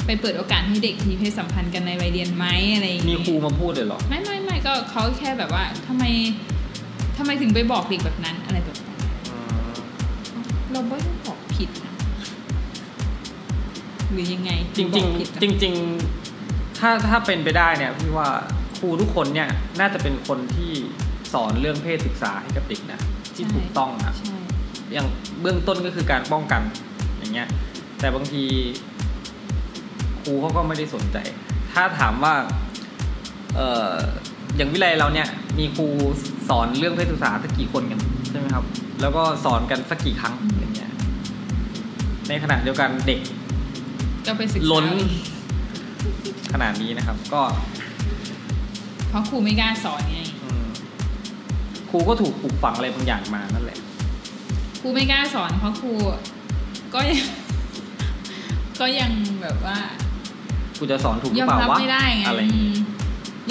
ไปเปิดโอกาสให้เด็กมีเพศสัมพันธ์กันในวัยเรียนไหมอะไรอย่างมีเงี้ยครูมาพูดเลยเหรอ ไม่ไม่ไม่ก็เขาแค่แบบว่าทำไมทำไมถึงไปบอกเด็กแบบนั้นอะไรแบบนั้นอืมเราไม่ได้บอกผิดนะหรือยังไงจริงบจริองกผิดอะจริงจริง ๆ ถ้าถ้าเป็นไปได้เนี่ยพี่ว่าครูทุกคนเนี่ยน่าจะเป็นคนที่สอนเรื่องเพศศึกษาให้กับเด็กนะที่ถูกต้องนะใช่ อย่าง เบื้องต้นก็คือการป้องกันอย่างเงี้ย แต่บางทีครูเขาก็ไม่ได้สนใจ ถ้าถามว่าเอออย่างวิไลเราเนี่ย มีครูสอนเรื่องเพศศึกษาสักกี่คนกันใช่ไหมครับ แล้วก็สอนกันสักกี่ครั้งอย่างเงี้ย ในขณะเดียวกันเด็กก็ไปศึกษาล้นเอาเองขนาดนี้นะครับ ก็ เพราะครูไม่กล้าสอนไงอืมครูก็ถูกปลูกฝังอะไรบางอย่างมานั่นแหละ ครูไม่กล้าสอนเพราะครูก็ยังก็ยังแบบว่าครูจะสอนถูกหรืยออมเปล่ารับวะไม่ได้ไงอะไรอืม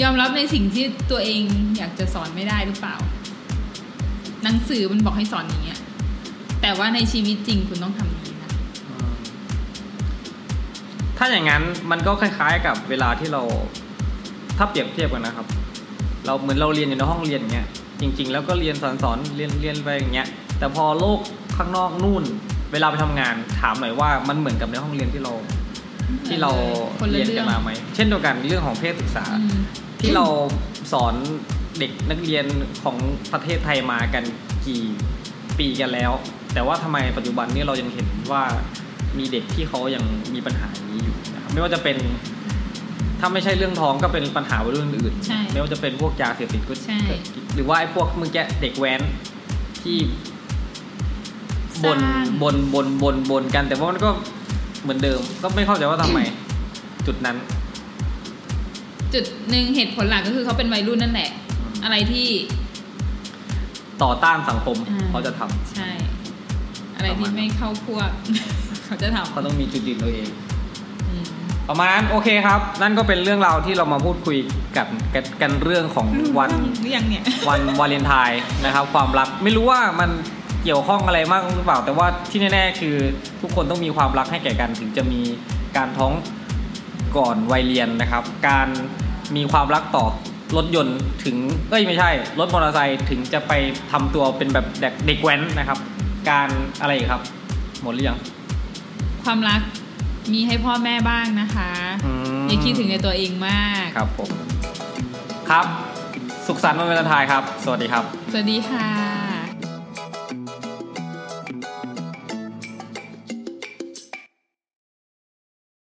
ยอมรับในสิ่งที่ตัวเองอยากจะสอนไม่ได้หรือเปล่า หนังสือมันบอกให้สอนอย่างเงี้ยแต่ว่าในชีวิตจริงคุณต้องทำอย่างนี้นะอืมถ้าอย่างนั้นมันก็คล้าย ๆ กับเวลาที่เรา ถ้าเปรียบเทียบกันนะครับ เราเหมือนเราเรียนอยู่ในห้องเรียนอย่างเงี้ยจริง ๆ แล้วก็เรียนสอนสอนเรียนเรียนไปอย่างเงี้ย แต่พอโลกข้างนอกนู่น เวลาไปทำงานถามหน่อยว่ามันเหมือนกับในห้องเรียนที่เรา ที่เราคนละเรียนเรื่กัอนงมาไหมเช่นเดียวกันเรื่องของเพศศึกษาอืมที่เราสอนเด็กนักเรียนของประเทศไทยมากันกี่ปีกันแล้ว แต่ว่าทำไมปัจจุบันนี้เรายังเห็นว่ามีเด็กที่เขายังมีปัญหาอย่างนี้อยู่นะครับไม่ว่าจะเป็นถ้าไม่ใช่เรื่องท้องก็เป็นปัญหาเรื่องอื่นใช่ไม่ว่าจะเป็นพวกยาเสพติดก็ใช่เกิดหรือว่าไอ้พวกเมื่อกี้เด็กแว้นที่ บนสร้างบนบนบนบนกัน แต่ว่ามันก็เหมือนเดิม ก็ไม่เข้าใจว่าทำไม จุดนั้น จุดหนึ่งเหตุผลหลักก็คือเขาเป็นวัยรุ่นนั่นแหละอืมอะไรที่ ต่อต้านสังคมอ่าเขาจะทำใช่ อะไรที่ไม่เข้าพวก เขาจะทำเขาต้องมีจุดยืนตัวเองอืมประมาณนั้นโอเคครับ นั่นก็เป็นเรื่องราวที่เรามาพูดคุยกันกันกันเรื่องของวันหรือยังเนี่ยวันวาเลนไทน์นะครับ ความรักไม่รู้ว่ามัน เกี่ยวข้องอะไรมากหรือเปล่า แต่ว่าที่แน่ๆคือทุกคนต้องมีความรักให้แก่กันถึงจะมีการท้องก่อนวัยเรียนนะครับ การมีความรักต่อรถยนต์ถึงเอ้ยไม่ใช่ รถมอเตอร์ไซค์ถึงจะไปทำตัวเป็นแบบเด็กเด็กแว้นนะครับ การอะไรอีกครับ หมดหรือยังความรักมีให้พ่อแม่บ้างนะคะอืมอย่าคิดถึงในตัวเองมากครับผมครับ สุขสันต์วันวาเลนไทน์ครับ สวัสดีครับ สวัสดีค่ะ